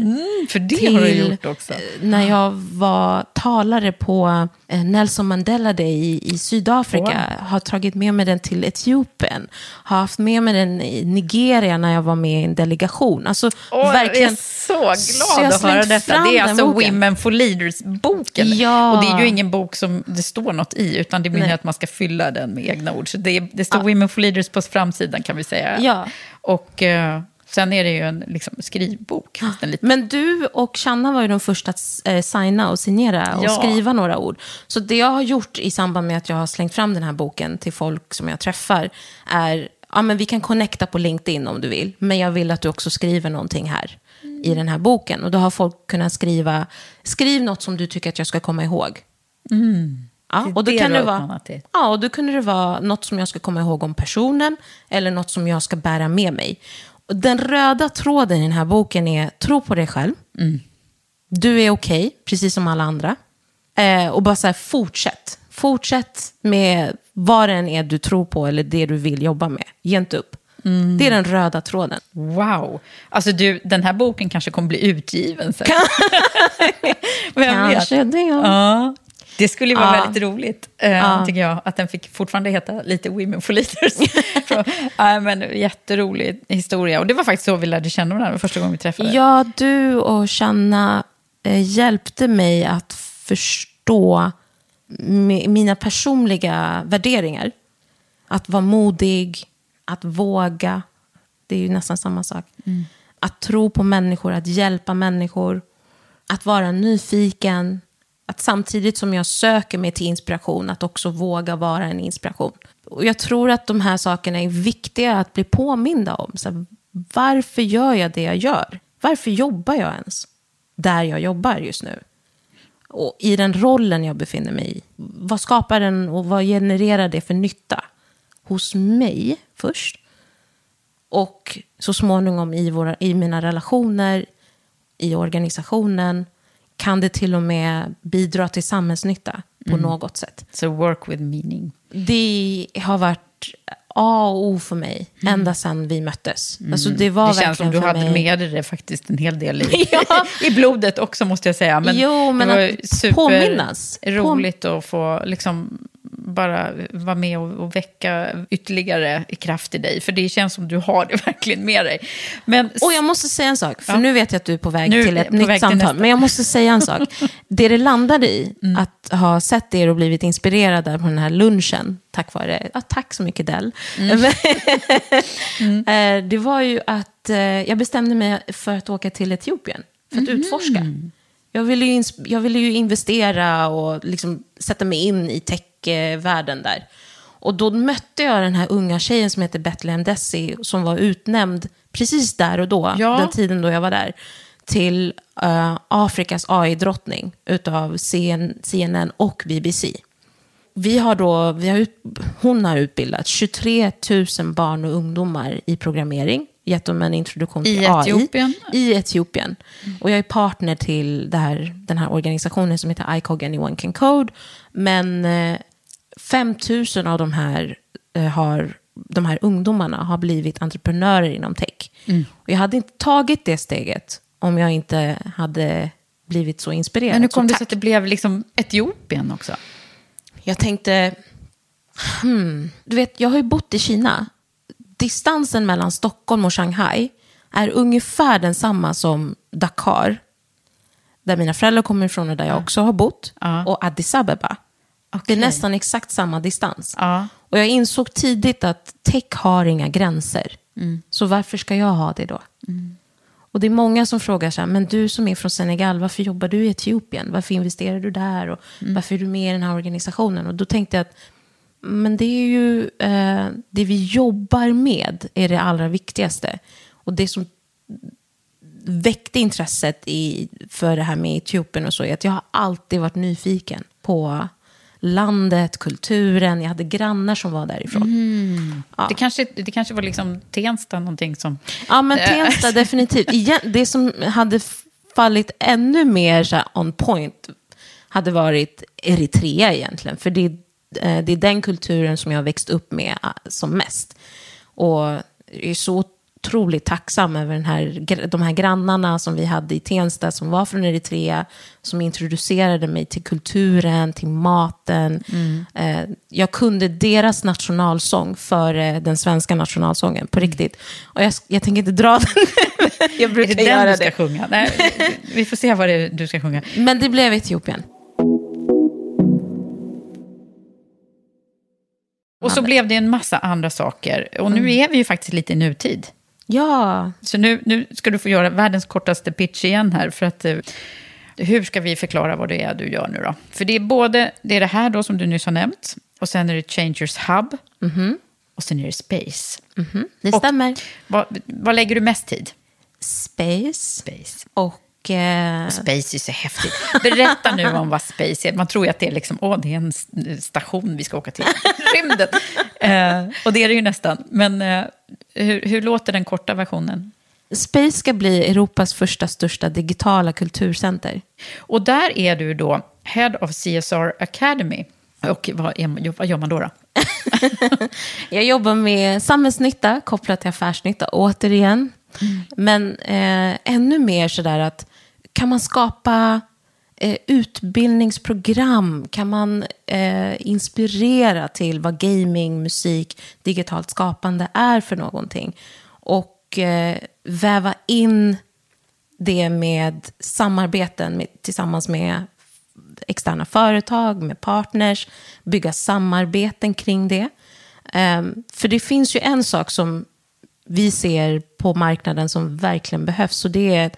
för det har du gjort också. eh, När jag var talare på eh, Nelson Mandela Day i, i Sydafrika. Har tagit med mig den till Etiopien. Har haft med mig den i Nigeria när jag var med i en delegation. Alltså, Åh, verkligen. Jag är så glad Så att höra detta. Det är alltså boken. Women for Leaders-boken. Ja. Och det är ju ingen bok som det står något i, utan det menar att man ska fylla den med egna ord. Så det, det står Women for Leaders på framsidan kan vi säga. Ja. Och eh, sen är det ju en liksom, skrivbok. liten Men du och Shanna var ju de första att eh, signa och signera och Ja. skriva några ord. Så det jag har gjort i samband med att jag har slängt fram den här boken till folk som jag träffar är, ja men vi kan connecta på LinkedIn om du vill, men jag vill att du också skriver någonting här i den här boken. Och då har folk kunnat skriva, skriv något som du tycker att jag ska komma ihåg. Mm. Är och då det kan det vara, ja, och då kunde det vara något som jag ska komma ihåg om personen eller något som jag ska bära med mig. Och den röda tråden i den här boken är tro på dig själv. Du är okej, precis som alla andra. Eh, och bara så här, fortsätt. Fortsätt med vad det än är du tror på eller det du vill jobba med. Ge inte upp. Det är den röda tråden. Wow. Alltså du, den här boken kanske kommer bli utgiven sen. [laughs] Vem vet? Kanske det. Ja. Ja, det skulle ju vara Ja. väldigt roligt, eh, tycker jag, att den fick fortfarande heta lite Women for Leaders. [laughs] Ja, men jätterolig historia. Och det var faktiskt så vi lärde känna varandra första gången vi träffades. Ja, du och Shanna eh, hjälpte mig att förstå mi- mina personliga värderingar. Att vara modig, att våga. Det är ju nästan samma sak. Att tro på människor, att hjälpa människor. Att vara nyfiken. Att samtidigt som jag söker mig till inspiration, att också våga vara en inspiration. Och jag tror att de här sakerna är viktiga att bli påminda om. Så här, varför gör jag det jag gör? Varför jobbar jag ens där jag jobbar just nu? Och i den rollen jag befinner mig i. Vad skapar den och vad genererar det för nytta? Hos mig först. Och så småningom i, våra, i mina relationer, i organisationen. Kan det till och med bidra till samhällsnytta på något sätt. Så work with meaning. Det har varit A och O för mig ända sedan vi möttes. Alltså det var Mm. Det känns som du hade mig... med dig det faktiskt en hel del i, [laughs] Ja. [laughs] i blodet också måste jag säga. Men Jo, men det var att påminnas. roligt att få liksom bara vara med och, och väcka ytterligare kraft i dig. För det känns som du har det [laughs] verkligen med dig. Men Och jag måste säga en sak, för Ja. nu vet jag att du är på väg Nu till ett nytt samtal. Men jag måste säga en sak. [laughs] Det det landade i, att ha sett er och blivit inspirerade på den här lunchen, tack vare, ja, tack så mycket Dell. [laughs] Eh, det var ju att eh, jag bestämde mig för att åka till Etiopien, för att utforska. Jag ville, ju jag ville ju investera och liksom sätta mig in i techvärlden där. Och då mötte jag den här unga tjejen som heter Bethlehem Desi, som var utnämnd precis där och då, Ja. den tiden då jag var där, till eh, Afrikas AI-drottning utav CN, CNN och BBC. Vi har då, vi har ut, hon har utbildat 23 000 barn och ungdomar i programmering, gett dem en introduktion till I AI. Etiopien? I Etiopien. Och jag är partner till här, den här organisationen som heter ICOG Anyone Can Code. Men eh, 5 000 av de här, eh, har, de här ungdomarna har blivit entreprenörer inom tech. Och jag hade inte tagit det steget om jag inte hade blivit så inspirerad. Men hur Så kom det sig att det blev liksom Etiopien också? Jag tänkte, hmm, du vet, jag har ju bott i Kina. Distansen mellan Stockholm och Shanghai är ungefär densamma som Dakar, där mina föräldrar kommer ifrån och där jag också har bott, Ja. och Addis Abeba. Det Okej. är nästan exakt samma distans. Ja. Och jag insåg tidigt att tech har inga gränser. Mm. Så varför ska jag ha det då? Och det är många som frågar så här, men du som är från Senegal, varför jobbar du i Etiopien? Varför investerar du där? Och Mm. Varför är du med i den här organisationen? Och då tänkte jag att men det är ju eh, det vi jobbar med är det allra viktigaste. Och det som väckte intresset i, för det här med Etiopien och så är att jag har alltid varit nyfiken på landet, kulturen. Jag hade grannar som var därifrån. Ja. Det, kanske, det kanske var liksom Tensta någonting som... Ja, men Eh. Tensta [laughs] definitivt. Igen, det som hade fallit ännu mer så on point hade varit Eritrea egentligen. För det, är- eh, det är den kulturen som jag har växt upp med eh, som mest. Och jag är så otroligt tacksam över den här, de här grannarna som vi hade i Tensta som var från Eritrea, som introducerade mig till kulturen, till maten. Eh, jag kunde deras nationalsång före den svenska nationalsången, på riktigt. Och jag, jag tänker inte dra den [laughs] jag Är brukar det den göra du ska det. sjunga? Nej, vi får se vad det är du ska sjunga. Men det blev Etiopien. Och så blev det en massa andra saker. Och nu är vi ju faktiskt lite i nutid. Ja, Så nu, nu ska du få göra världens kortaste pitch igen här. För att, eh, hur ska vi förklara vad det är du gör nu då? För det är både det, är det här då som du nyss har nämnt. Och sen är det Changers Hub. Och sen är det Space. det Och- stämmer. Vad, vad lägger du mest tid? Space Space. och... Eh, Space är så häftigt. Berätta nu om vad Space är. Man tror ju att det är, liksom, åh, det är en station vi ska åka till. Rymden. Eh, och det är det ju nästan. Men eh, hur, hur låter den korta versionen? Space ska bli Europas första största digitala kulturcenter. Och där är du då Head of CSR Academy. Och vad, är, vad gör man då? då? [laughs] Jag jobbar med samhällsnytta kopplat till affärsnytta, återigen. Men eh, ännu mer sådär att kan man skapa eh, utbildningsprogram? Kan man eh, inspirera till vad gaming, musik, digitalt skapande är för någonting? Och eh, väva in det med samarbeten med, tillsammans med externa företag, med partners, bygga samarbeten kring det. Ehm, för det finns ju en sak som vi ser på marknaden som verkligen behövs, och det är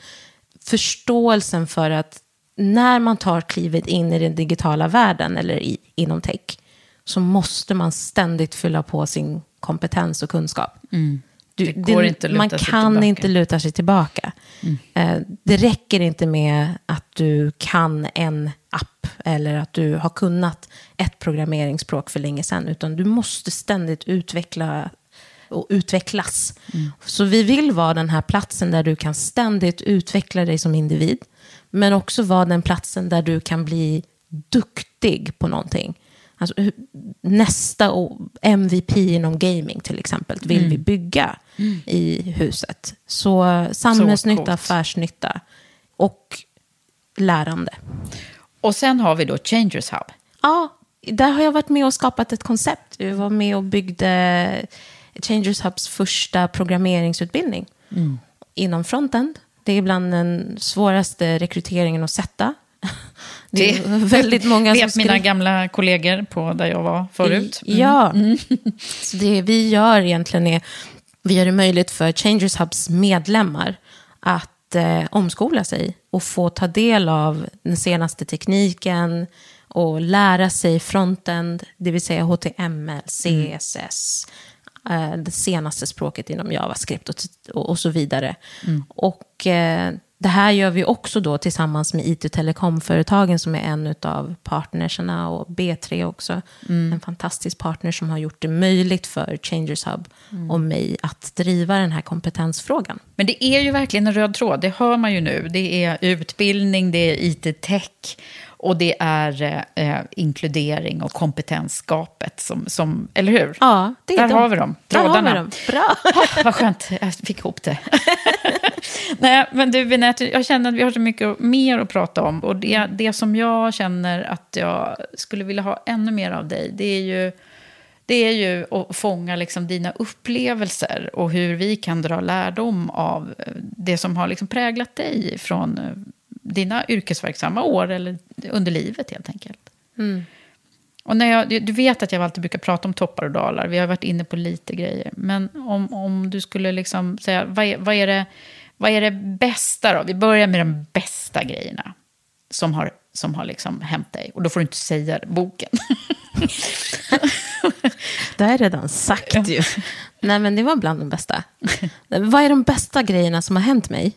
förståelsen för att när man tar klivet in i den digitala världen eller i, inom tech, så måste man ständigt fylla på sin kompetens och kunskap. Du, Mm. Det att luta man kan inte luta sig tillbaka. Eh, Det räcker inte med att du kan en app eller att du har kunnat ett programmeringsspråk för länge sedan, utan du måste ständigt utveckla och utvecklas. Så vi vill vara den här platsen där du kan ständigt utveckla dig som individ, men också vara den platsen där du kan bli duktig på någonting. Alltså, nästa MVP inom gaming till exempel vill vi bygga i huset. Så samhällsnytta, coolt. affärsnytta och lärande. Och sen har vi då Changers Hub. Ja, där har jag varit med och skapat ett koncept. Jag var med och byggde Changers Hubs första programmeringsutbildning inom frontend. Det är bland den svåraste rekryteringen att sätta. [laughs] Det är väldigt många som vet mina skriver- gamla kollegor på där jag var förut. Mm. Ja. [laughs] Så det vi gör egentligen är, vi gör det möjligt för Changers Hubs medlemmar att eh, omskola sig och få ta del av den senaste tekniken och lära sig frontend, det vill säga HTML, CSS, det senaste språket inom JavaScript och, och, så vidare. Och eh, det här gör vi också då tillsammans med IT och telekomföretagen som är en av partnerserna och B3 också. En fantastisk partner som har gjort det möjligt för Changers Hub och mig att driva den här kompetensfrågan. Men det är ju verkligen en röd tråd, det hör man ju nu. Det är utbildning, det är IT-tech och det är eh, inkludering och kompetensskapet. Som, som, eller hur? Ja, det är Där de. har vi dem, Där har vi trådarna. dem. Bra. [laughs] Ah, vad skönt, jag fick ihop det. [laughs] Nej, men du Vinette, jag känner att vi har så mycket mer att prata om. Och det, det som jag känner att jag skulle vilja ha ännu mer av dig, det är ju, det är ju att fånga liksom dina upplevelser och hur vi kan dra lärdom av det som har liksom präglat dig från eh, dina yrkesverksamma år eller under livet helt enkelt. Mm. Och när jag, du vet att jag alltid brukar prata om toppar och dalar. Vi har varit inne på lite grejer. Men om, om du skulle liksom säga, vad är, vad, är det, vad är det bästa då? Vi börjar med de bästa grejerna som har, som har liksom hänt dig. Och då får du inte säga boken. [laughs] det har jag redan sagt ju. Nej, men det var bland de bästa. [laughs] vad är de bästa grejerna som har hänt mig?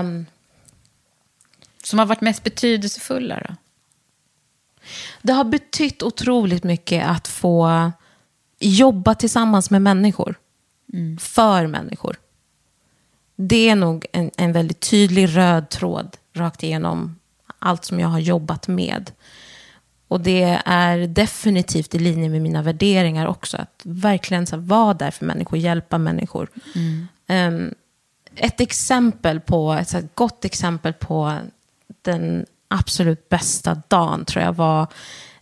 Um, som har varit mest betydelsefulla då? Det har betytt otroligt mycket att få jobba tillsammans med människor. Mm. För människor. Det är nog en, en väldigt tydlig röd tråd rakt igenom allt som jag har jobbat med. Och det är definitivt i linje med mina värderingar också. Att verkligen så vara där för människor, hjälpa människor. Mm. Um, ett exempel på, ett så gott exempel på den absolut bästa dagen tror jag var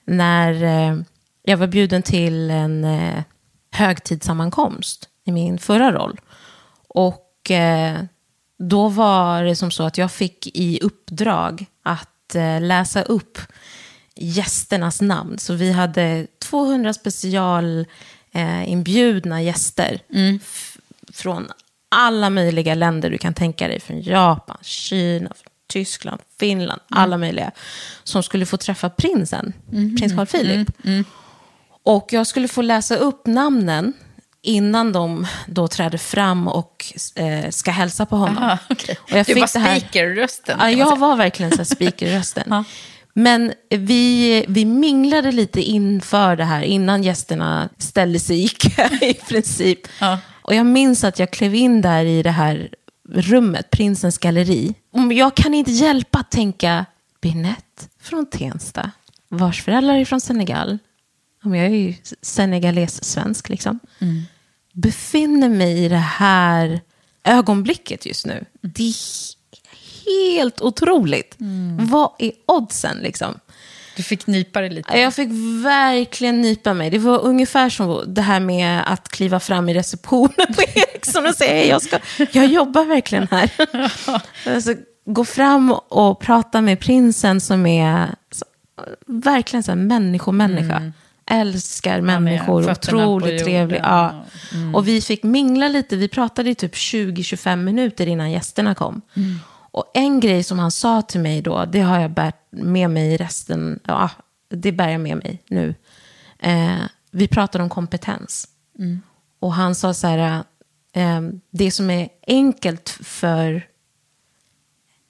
när eh, jag var bjuden till en eh, högtidssammankomst i min förra roll. Och eh, då var det som så att jag fick i uppdrag att läsa upp gästernas namn. Så vi hade 200 specialinbjudna gäster mm. från alla möjliga länder du kan tänka dig. Från Japan, Kina, Tyskland, Finland, alla möjliga. Som skulle få träffa prinsen, mm. prins Carl Philip. Mm. mm. Och jag skulle få läsa upp namnen innan de då träder fram och eh, ska hälsa på honom. Aha, okay. och jag du var speakerrösten? Ja, jag var verkligen så speakerrösten. [laughs] Men vi, vi minglade lite inför det här, innan gästerna ställde sig i kö [laughs] i princip. Ja. Och jag minns att jag klev in där i det här rummet, Prinsens galleri. Jag kan inte hjälpa att tänka Binette från Tensta, vars föräldrar är från Senegal. Jag är ju senegales-svensk liksom. Mm. Befinner mig i det här ögonblicket just nu. Det är helt otroligt. Mm. Vad är oddsen liksom? Du fick nypa dig lite? Jag fick verkligen nypa mig. Det var ungefär som det här med att kliva fram i receptionen på [laughs] Ericsson och säga jag, ska, jag jobbar verkligen här. [laughs] alltså, gå fram och prata med prinsen som är så, verkligen så här människomänniska. Mm. Älskar människor, otroligt trevlig. Ja. Mm. Och vi fick mingla lite, vi pratade i typ 20-25 minuter innan gästerna kom. Mm. Och en grej som han sa till mig då, det har jag bärt med mig resten, ja, det bär jag med mig nu. Eh, vi pratade om kompetens. Mm. Och han sa så här, eh, det som är enkelt för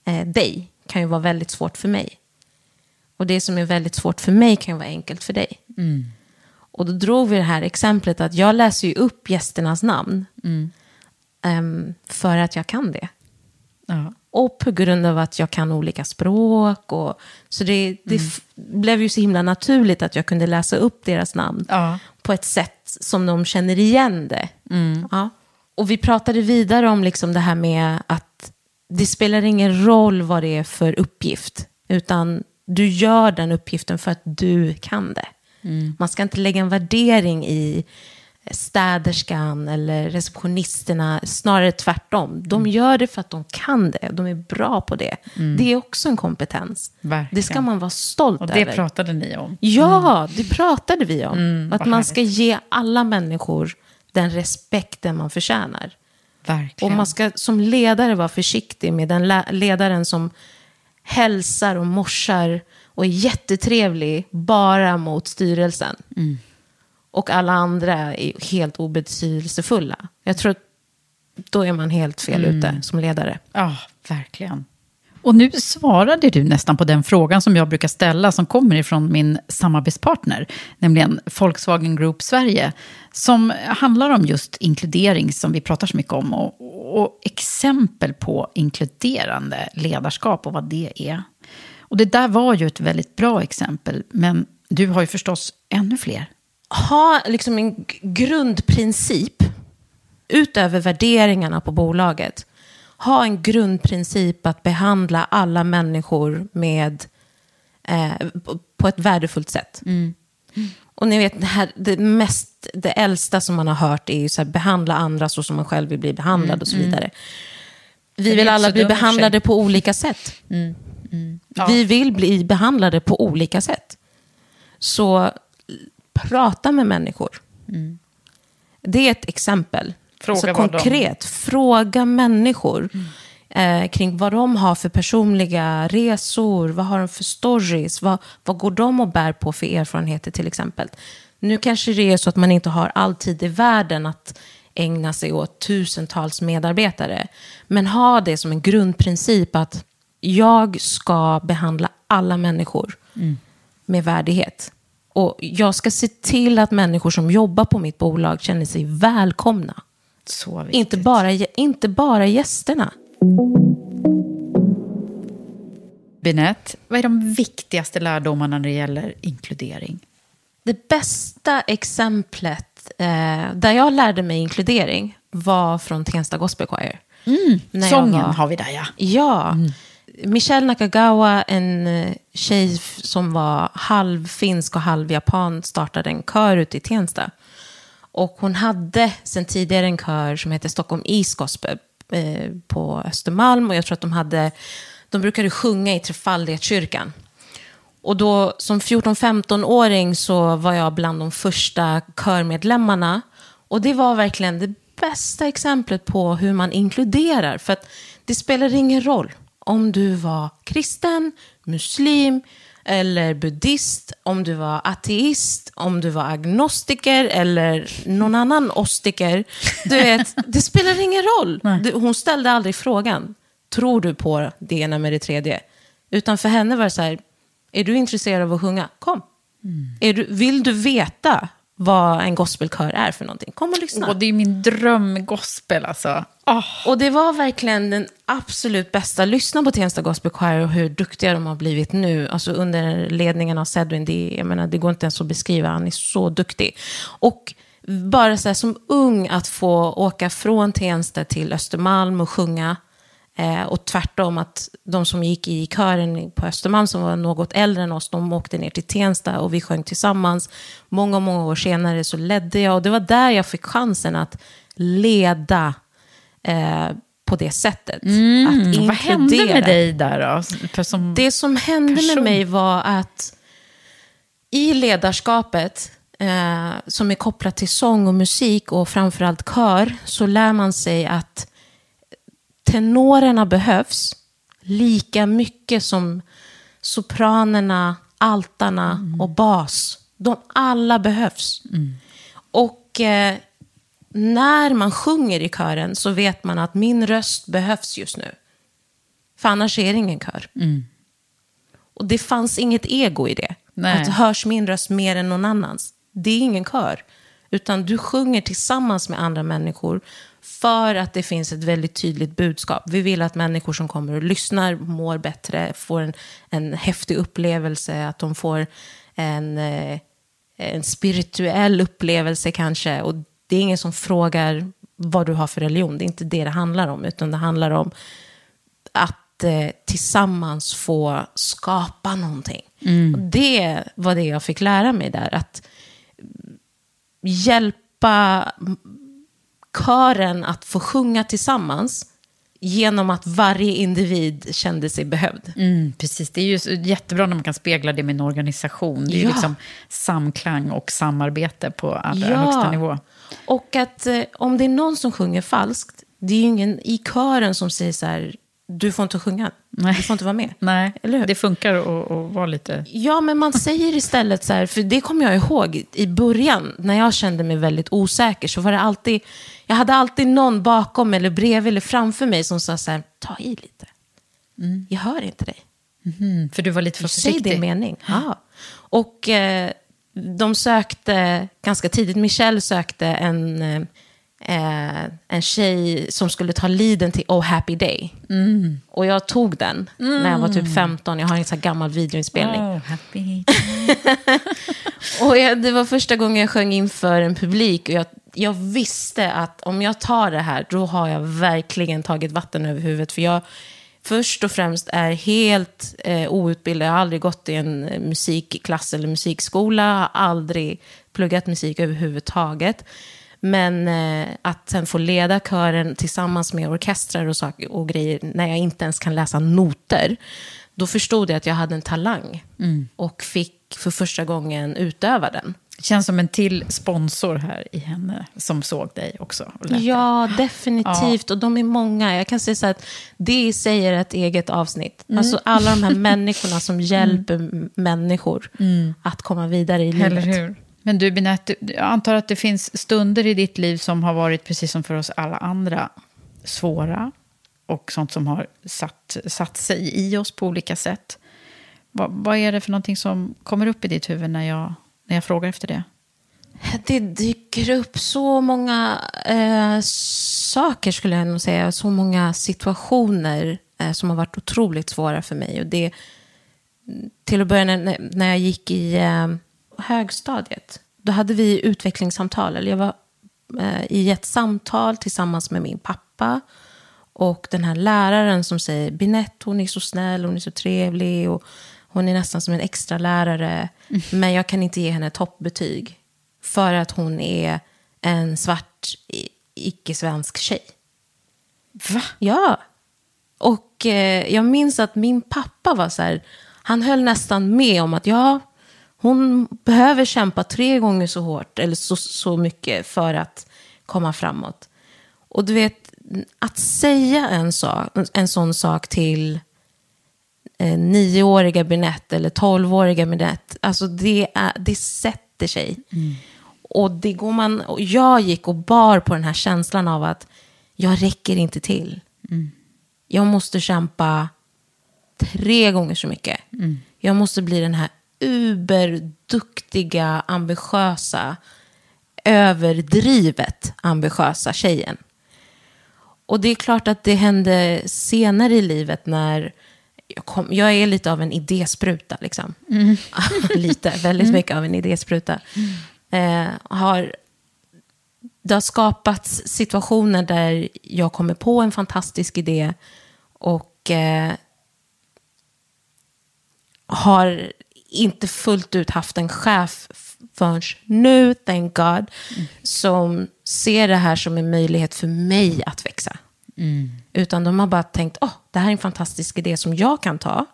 eh, dig kan ju vara väldigt svårt för mig. Och det som är väldigt svårt för mig kan ju vara enkelt för dig. Mm. Och då drog vi det här exemplet att jag läser ju upp gästernas namn. Mm. Um, för att jag kan det. Ja. Och på grund av att jag kan olika språk. Och, så det, det mm. blev ju så himla naturligt att jag kunde läsa upp deras namn ja. på ett sätt som de känner igen det. Mm. Ja. Och vi pratade vidare om liksom det här med att det spelar ingen roll vad det är för uppgift. Utan du gör den uppgiften för att du kan det. Mm. Man ska inte lägga en värdering i städerskan eller receptionisterna, snarare tvärtom. De mm. gör det för att de kan det, de är bra på det. Mm. Det är också en kompetens. Verkligen. Det ska man vara stolt över. Och det över. pratade ni om. Ja, mm. det pratade vi om. Mm, att man ska ge alla människor den respekten man förtjänar. Verkligen. Och man ska som ledare vara försiktig med den ledaren som hälsar och morsar och är jättetrevlig bara mot styrelsen. Mm och alla andra är helt obetydelsefulla. Jag tror att då är man helt fel mm. ute som ledare. Ja, verkligen. Och nu svarade du nästan på den frågan som jag brukar ställa som kommer ifrån min samarbetspartner, nämligen Volkswagen Group Sverige, som handlar om just inkludering som vi pratar så mycket om och, och exempel på inkluderande ledarskap och vad det är. Och det där var ju ett väldigt bra exempel, men du har ju förstås ännu fler ha liksom en grundprincip utöver värderingarna på bolaget. ha en grundprincip att behandla alla människor med, eh, på ett värdefullt sätt. Och ni vet, det, här, det, mest, det äldsta som man har hört är ju så här, behandla andra så som man själv vill bli behandlad och så vidare. Vi vill alla bli behandlade på olika sätt. Ja. Vi vill bli behandlade på olika sätt. Så prata med människor. Det är ett exempel. Fråga så vad de- Mm. konkret, fråga människor eh, kring vad de har för personliga resor, vad har de för stories, vad, vad går de och bär på för erfarenheter till exempel. Nu kanske det är så att man inte har all tid i världen att ägna sig åt tusentals medarbetare. Men ha det som en grundprincip att jag ska behandla alla människor med värdighet. Och jag ska se till att människor som jobbar på mitt bolag känner sig välkomna. Så viktigt. Inte bara, inte bara gästerna. Binette, vad är de viktigaste lärdomarna när det gäller inkludering? Det bästa exemplet eh, där jag lärde mig inkludering var från Tensta Gospel Choir. Jag Sången var- har vi där, ja. Ja. Michelle Nakagawa, en eh, tjej som var halv finsk och halv japan, startade en kör ute i Tensta. Och hon hade sen tidigare en kör som hette Stockholm East Gospel eh, på Östermalm. Och jag tror att de hade, de brukade sjunga i Trefaldighetskyrkan. Och då som 14-15-åring så var jag bland de första körmedlemmarna. Och det var verkligen det bästa exemplet på hur man inkluderar. För att det spelar ingen roll om du var kristen, muslim eller buddhist, om du var ateist, om du var agnostiker eller någon annan ostiker. Du vet, [laughs] det spelar ingen roll. Du, hon ställde aldrig frågan, tror du på det ena med det tredje? Utan för henne var det så här, är du intresserad av att sjunga? Kom. Är du, vill du veta vad en gospelkör är för någonting? Kom och lyssna. Åh, det är min drömgospel alltså. Åh, Och det var verkligen den absolut bästa. Lyssna på Tensta Gospel Choir och hur duktiga de har blivit nu. Alltså under ledningen av Sedwin. Det, jag menar, det går inte ens att beskriva. Han är så duktig. Och bara så här, som ung att få åka från Tensta till Östermalm och sjunga. Eh, och tvärtom att de som gick i kören på Östermalm som var något äldre än oss, de åkte ner till Tensta och vi sjöng tillsammans. Många, många år senare så ledde jag och det var där jag fick chansen att leda eh, på det sättet. att Mm, vad hände med dig där då? Som, Det som hände person. med mig var att i ledarskapet, eh, som är kopplat till sång och musik och framförallt kör, så lär man sig att tenorerna behövs lika mycket som sopranerna, altarna och bas. De alla behövs. Och eh, när man sjunger i kören så vet man att min röst behövs just nu. För annars är det ingen kör. Och det fanns inget ego i det. Nej. Att hörs min röst mer än någon annans. Det är ingen kör. Utan du sjunger tillsammans med andra människor för att det finns ett väldigt tydligt budskap. Vi vill att människor som kommer och lyssnar mår bättre, får en, en häftig upplevelse, att de får en, eh, en spirituell upplevelse kanske. Och det är ingen som frågar vad du har för religion. Det är inte det det handlar om, utan det handlar om att eh, tillsammans få skapa någonting. Och det var det jag fick lära mig där. Att hjälpa kören att få sjunga tillsammans genom att varje individ kände sig behövd. mm, precis, det är ju jättebra när man kan spegla det med en organisation. Det är ju Ja. liksom samklang och samarbete på allra Ja. högsta nivå. Och att eh, om det är någon som sjunger falskt, det är ju ingen i kören som säger så här, du får inte sjunga, Nej. du får inte vara med. Nej, Eller hur? det funkar att, att vara lite... Ja, men man säger istället så här, för det kommer jag ihåg i början, när jag kände mig väldigt osäker, så var det alltid, jag hade alltid någon bakom eller bredvid eller framför mig som sa så här, ta i lite. Jag hör inte dig. Mm, för du var lite för Säg din försiktig. mening. Ja. Och eh, de sökte ganska tidigt, Michelle sökte en, eh, en tjej som skulle ta leaden till Oh Happy Day. Och jag tog den när jag var typ 15. Jag har en sån här gammal videoinspelning. Oh, happy. [laughs] Och jag, det var första gången jag sjöng inför en publik och jag jag visste att om jag tar det här, då har jag verkligen tagit vatten över huvudet. För jag först och främst är helt eh, outbildad. Jag har aldrig gått i en eh, musikklass eller musikskola. Har aldrig pluggat musik överhuvudtaget. Men eh, att sen få leda kören tillsammans med orkestrar och, sak- och grejer när jag inte ens kan läsa noter. Då förstod jag att jag hade en talang. Och fick för första gången utöva den. Känns som en till sponsor här i henne som såg dig också. Ja, definitivt. Och de är många. Jag kan säga så att det i sig är ett eget avsnitt. Mm. Alltså alla de här människorna som [laughs] hjälper m- människor att komma vidare i livet. Eller hur? Men du, Binette, jag antar att det finns stunder i ditt liv som har varit, precis som för oss alla andra, svåra. Och sånt som har satt, satt sig i oss på olika sätt. Vad, vad är det för någonting som kommer upp i ditt huvud när jag, när jag frågar efter det? Det dyker upp så många eh, saker, skulle jag nog säga. Så många situationer eh, som har varit otroligt svåra för mig. Och det, till att börja när, när jag gick i eh, högstadiet. Då hade vi utvecklingssamtal. Eller jag var eh, i ett samtal tillsammans med min pappa. Och den här läraren som säger, Binette, hon är så snäll, hon är så trevlig. Och hon är nästan som en extra lärare. Men jag kan inte ge henne toppbetyg. För att hon är en svart, icke-svensk tjej. Va? Ja. Och eh, jag minns att min pappa var så här, han höll nästan med om att ja, hon behöver kämpa tre gånger så hårt eller så, så mycket för att komma framåt. Och du vet, att säga en, sak, en sån sak till eh, nioåriga Binette eller tolvåriga Binette, alltså det, är, det sätter sig. Och, det går man, och jag gick och bar på den här känslan av att jag räcker inte till. Jag måste kämpa tre gånger så mycket. Jag måste bli den här uberduktiga, ambitiösa, överdrivet ambitiösa tjejen. Och det är klart att det hände senare i livet när jag, kom, jag är lite av en idéspruta. Liksom. [laughs] lite, väldigt mycket av en idéspruta. Eh, har, det har skapats situationer där jag kommer på en fantastisk idé och eh, har inte fullt ut haft en chef förrän nu, thank God, som ser det här som en möjlighet för mig att växa. Utan de har bara tänkt, åh, det här är en fantastisk idé som jag kan ta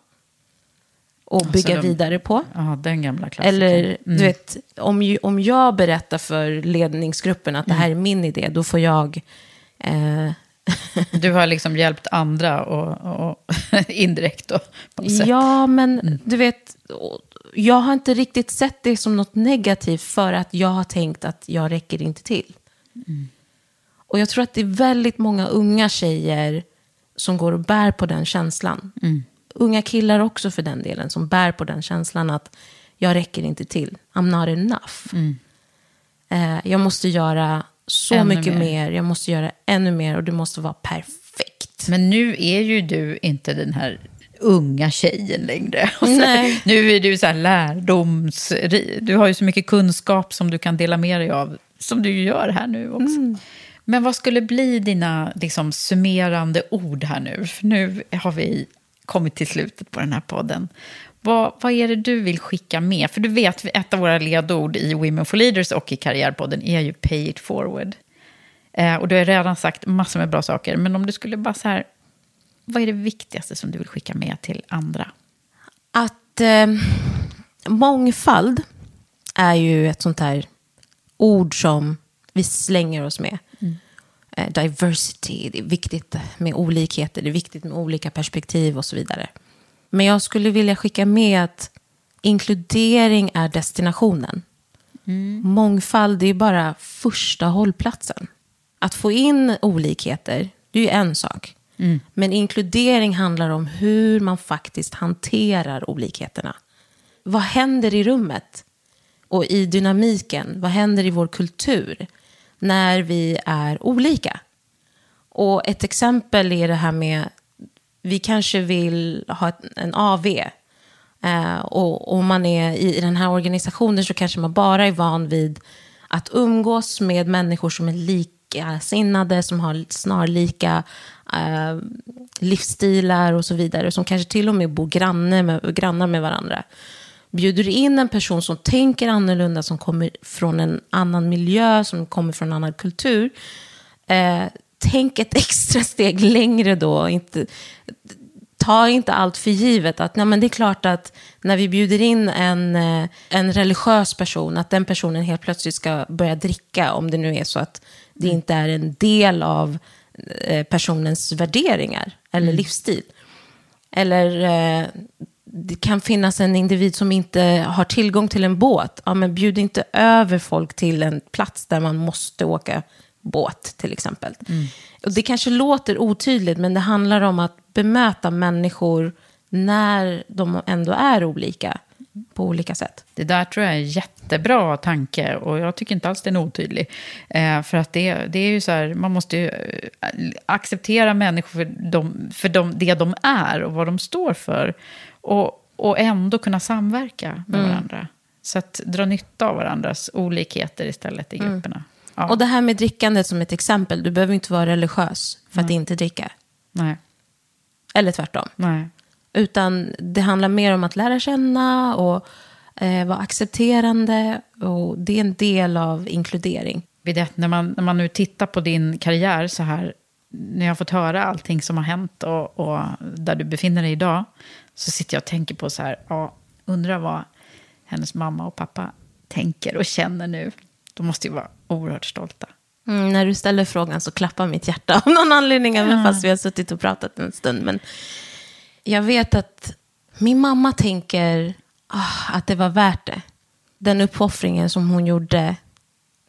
och bygga de- vidare på. Ja, den gamla klassikern. Eller, du vet, om, ju- om jag berättar för ledningsgruppen att det här är min idé, då får jag... Eh, Du har [laughs] liksom hjälpt andra och, och [laughs] indirekt då, ja, men du vet, jag har inte riktigt sett det som något negativt för att jag har tänkt att jag räcker inte till. Och jag tror att det är väldigt många unga tjejer som går och bär på den känslan. Unga killar också för den delen, som bär på den känslan att jag räcker inte till. I'm not enough. Eh, jag måste göra så Ännu mycket mer. mer. Jag måste göra ännu mer och det måste vara perfekt. Men nu är ju du inte den här unga tjejen längre. [laughs] Så, nu är du så här lärdoms... Du har ju så mycket kunskap som du kan dela med dig av, som du gör här nu också. Mm. Men vad skulle bli dina liksom, summerande ord här nu? För nu har vi kommit till slutet på den här podden. Vad, vad är det du vill skicka med? För du vet, ett av våra ledord i Women for Leaders och i Karriärpodden är ju pay it forward. Eh, och du har redan sagt massor med bra saker, men om du skulle bara så här, vad är det viktigaste som du vill skicka med till andra? att eh, mångfald är ju ett sånt här ord som vi slänger oss med. Eh, diversity, det är viktigt med olikheter, det är viktigt med olika perspektiv och så vidare. Men jag skulle vilja skicka med att inkludering är destinationen. Mångfald är bara första hållplatsen. Att få in olikheter, det är ju en sak. Mm. Men inkludering handlar om hur man faktiskt hanterar olikheterna. Vad händer i rummet? Och i dynamiken, vad händer i vår kultur när vi är olika? Och ett exempel är det här med, vi kanske vill ha en AV. Eh, och om man är i, i den här organisationen så kanske man bara är van vid att umgås med människor som är lika likasinnade, som har snarlika eh, livsstilar och så vidare, som kanske till och med bor granne med, grannar med varandra. Bjuder du in en person som tänker annorlunda, som kommer från en annan miljö, som kommer från en annan kultur, eh, tänk ett [laughs] extra steg längre då. Inte, ta inte allt för givet. Att, nej, men det är klart att när vi bjuder in en, eh, en religiös person, att den personen helt plötsligt ska börja dricka, om det nu är så att det Mm. inte är en del av eh, personens värderingar eller Mm. livsstil. Eller eh, det kan finnas en individ som inte har tillgång till en båt. Ja, men bjud inte över folk till en plats där man måste åka båt, till exempel. Och det kanske låter otydligt, men det handlar om att bemöta människor när de ändå är olika, på olika sätt. Det där tror jag är en jättebra tanke och jag tycker inte alls den är otydlig. Eh, för att det, det är ju så här, man måste ju eh, acceptera människor för, de, för de, det de är och vad de står för. Och, och ändå kunna samverka med Mm. varandra. Så att dra nytta av varandras olikheter istället i Mm. grupperna. Ja. Och det här med drickandet som ett exempel, du behöver inte vara religiös för att inte dricka. Nej. Eller tvärtom. Nej. Utan det handlar mer om att lära känna och eh, vara accepterande. Och det är en del av inkludering. Vidette, när man, när man nu tittar på din karriär så här, när jag har fått höra allting som har hänt och, och där du befinner dig idag, så sitter jag och tänker på så här, ja, undrar vad hennes mamma och pappa tänker och känner nu. De måste ju vara oerhört stolta. Mm, när du ställer frågan så klappar mitt hjärta av någon anledning, även Ja. fast vi har suttit och pratat en stund. Men jag vet att min mamma tänker ah, att det var värt det. Den uppoffringen som hon gjorde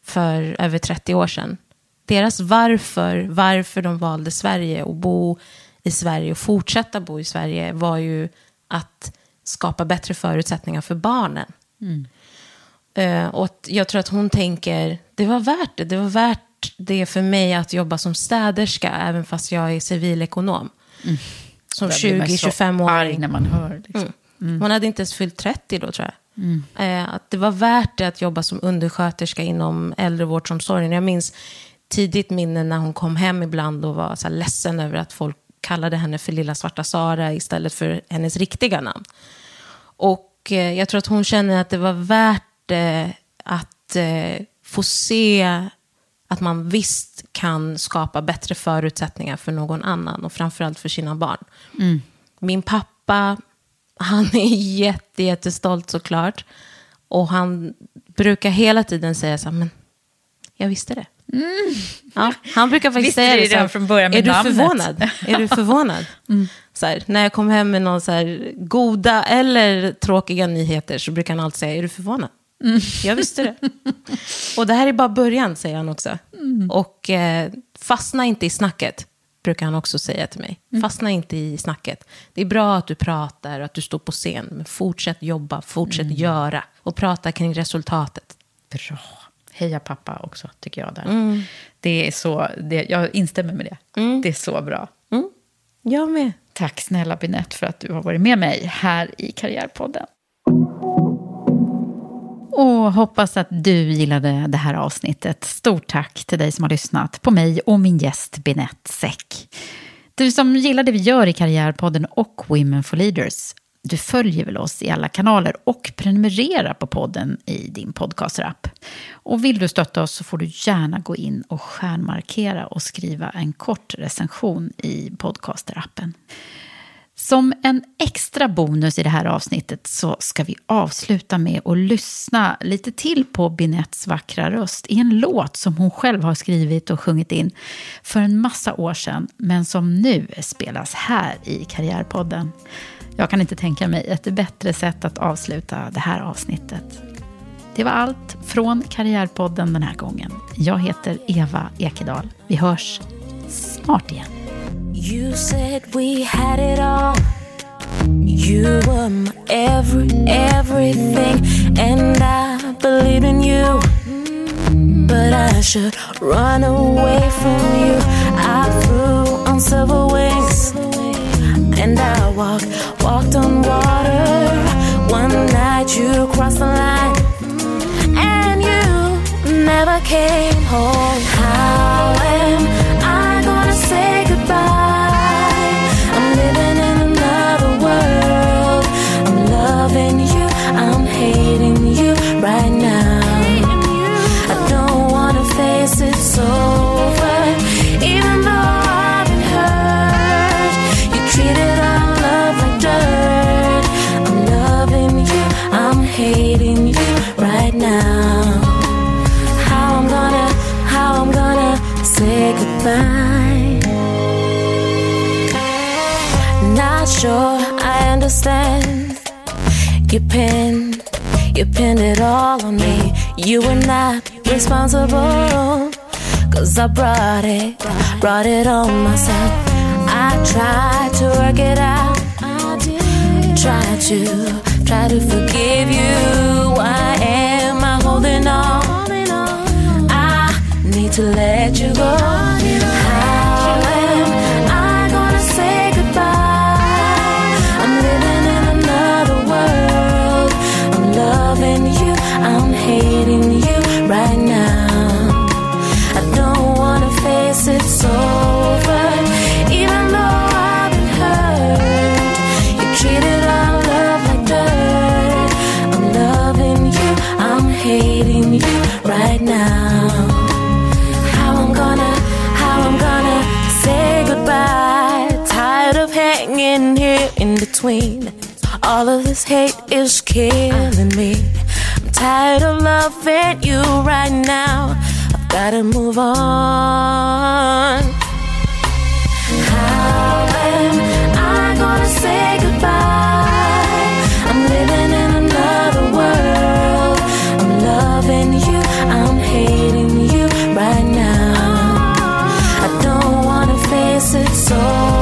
för över 30 år sedan. Deras varför, varför de valde Sverige och bo i Sverige och fortsätta bo i Sverige var ju att skapa bättre förutsättningar för barnen. Eh, och jag tror att hon tänker, det var värt det. Det var värt det för mig att jobba som städerska, även fast jag är civilekonom. Som Jag blir mest så 20-25 arg år. när man hör. Liksom. Hon hade inte ens fyllt 30 då, tror jag. Mm. Eh, att det var värt det att jobba som undersköterska inom äldrevårdsomsorgen. Jag minns tidigt minne när hon kom hem ibland och var så här ledsen över att folk kallade henne för lilla svarta Sara istället för hennes riktiga namn. Och eh, jag tror att hon känner att det var värt det att eh, få se att man visst kan skapa bättre förutsättningar för någon annan och framförallt för sina barn. Mm. Min pappa, han är jätte, jättestolt såklart. Och han brukar hela tiden säga så här, men jag visste det. Ja, han brukar faktiskt Mm. Visste säga det så här, från början med Är du namnet?" förvånad? Är du förvånad? [laughs] Mm. Så här, när jag kom hem med någon så goda eller tråkiga nyheter så brukar han alltid säga, är du förvånad? Mm. Jag visste det. Och det här är bara början, säger han också. Mm. Och eh, fastna inte i snacket, brukar han också säga till mig. Mm. Fastna inte i snacket. Det är bra att du pratar och att du står på scen, men fortsätt jobba, fortsätt Mm. göra och prata kring resultatet. Bra. Heja pappa också, tycker jag. Där. Mm. Det är så, det, jag instämmer med det. Det är så bra. Jag med. Tack snälla Binette för att du har varit med mig här i Karriärpodden. Och hoppas att du gillade det här avsnittet. Stort tack till dig som har lyssnat på mig och min gäst Binette Säck. Du som gillar det vi gör i Karriärpodden och Women for Leaders, du följer väl oss i alla kanaler och prenumererar på podden i din podcasterapp. Och vill du stötta oss så får du gärna gå in och stjärnmarkera och skriva en kort recension i podcasterappen. Som en extra bonus i det här avsnittet så ska vi avsluta med att lyssna lite till på Binettes vackra röst i en låt som hon själv har skrivit och sjungit in för en massa år sedan men som nu spelas här i Karriärpodden. Jag kan inte tänka mig ett bättre sätt att avsluta det här avsnittet. Det var allt från Karriärpodden den här gången. Jag heter Eva Ekedal. Vi hörs snart igen. You said we had it all. You were my every, everything, and I believed in you. But I should run away from you. I flew on silver wings, and I walked, walked on water. One night you crossed the line, and you never came home. How I'm loving you pinned, you right now. How I'm gonna, how I'm gonna say goodbye, not sure I understand. You pin, you pinned it all on me. You were not responsible. Cause I brought it, brought it on myself. I tried to work it out. Try to, try to forgive you. Why am I holding on? I need to let you go. Right now. How I'm gonna, how I'm gonna say goodbye. Tired of hanging here in between. All of this hate is killing me. I'm tired of loving you right now. I've gotta move on. How am I gonna say goodbye? Oh.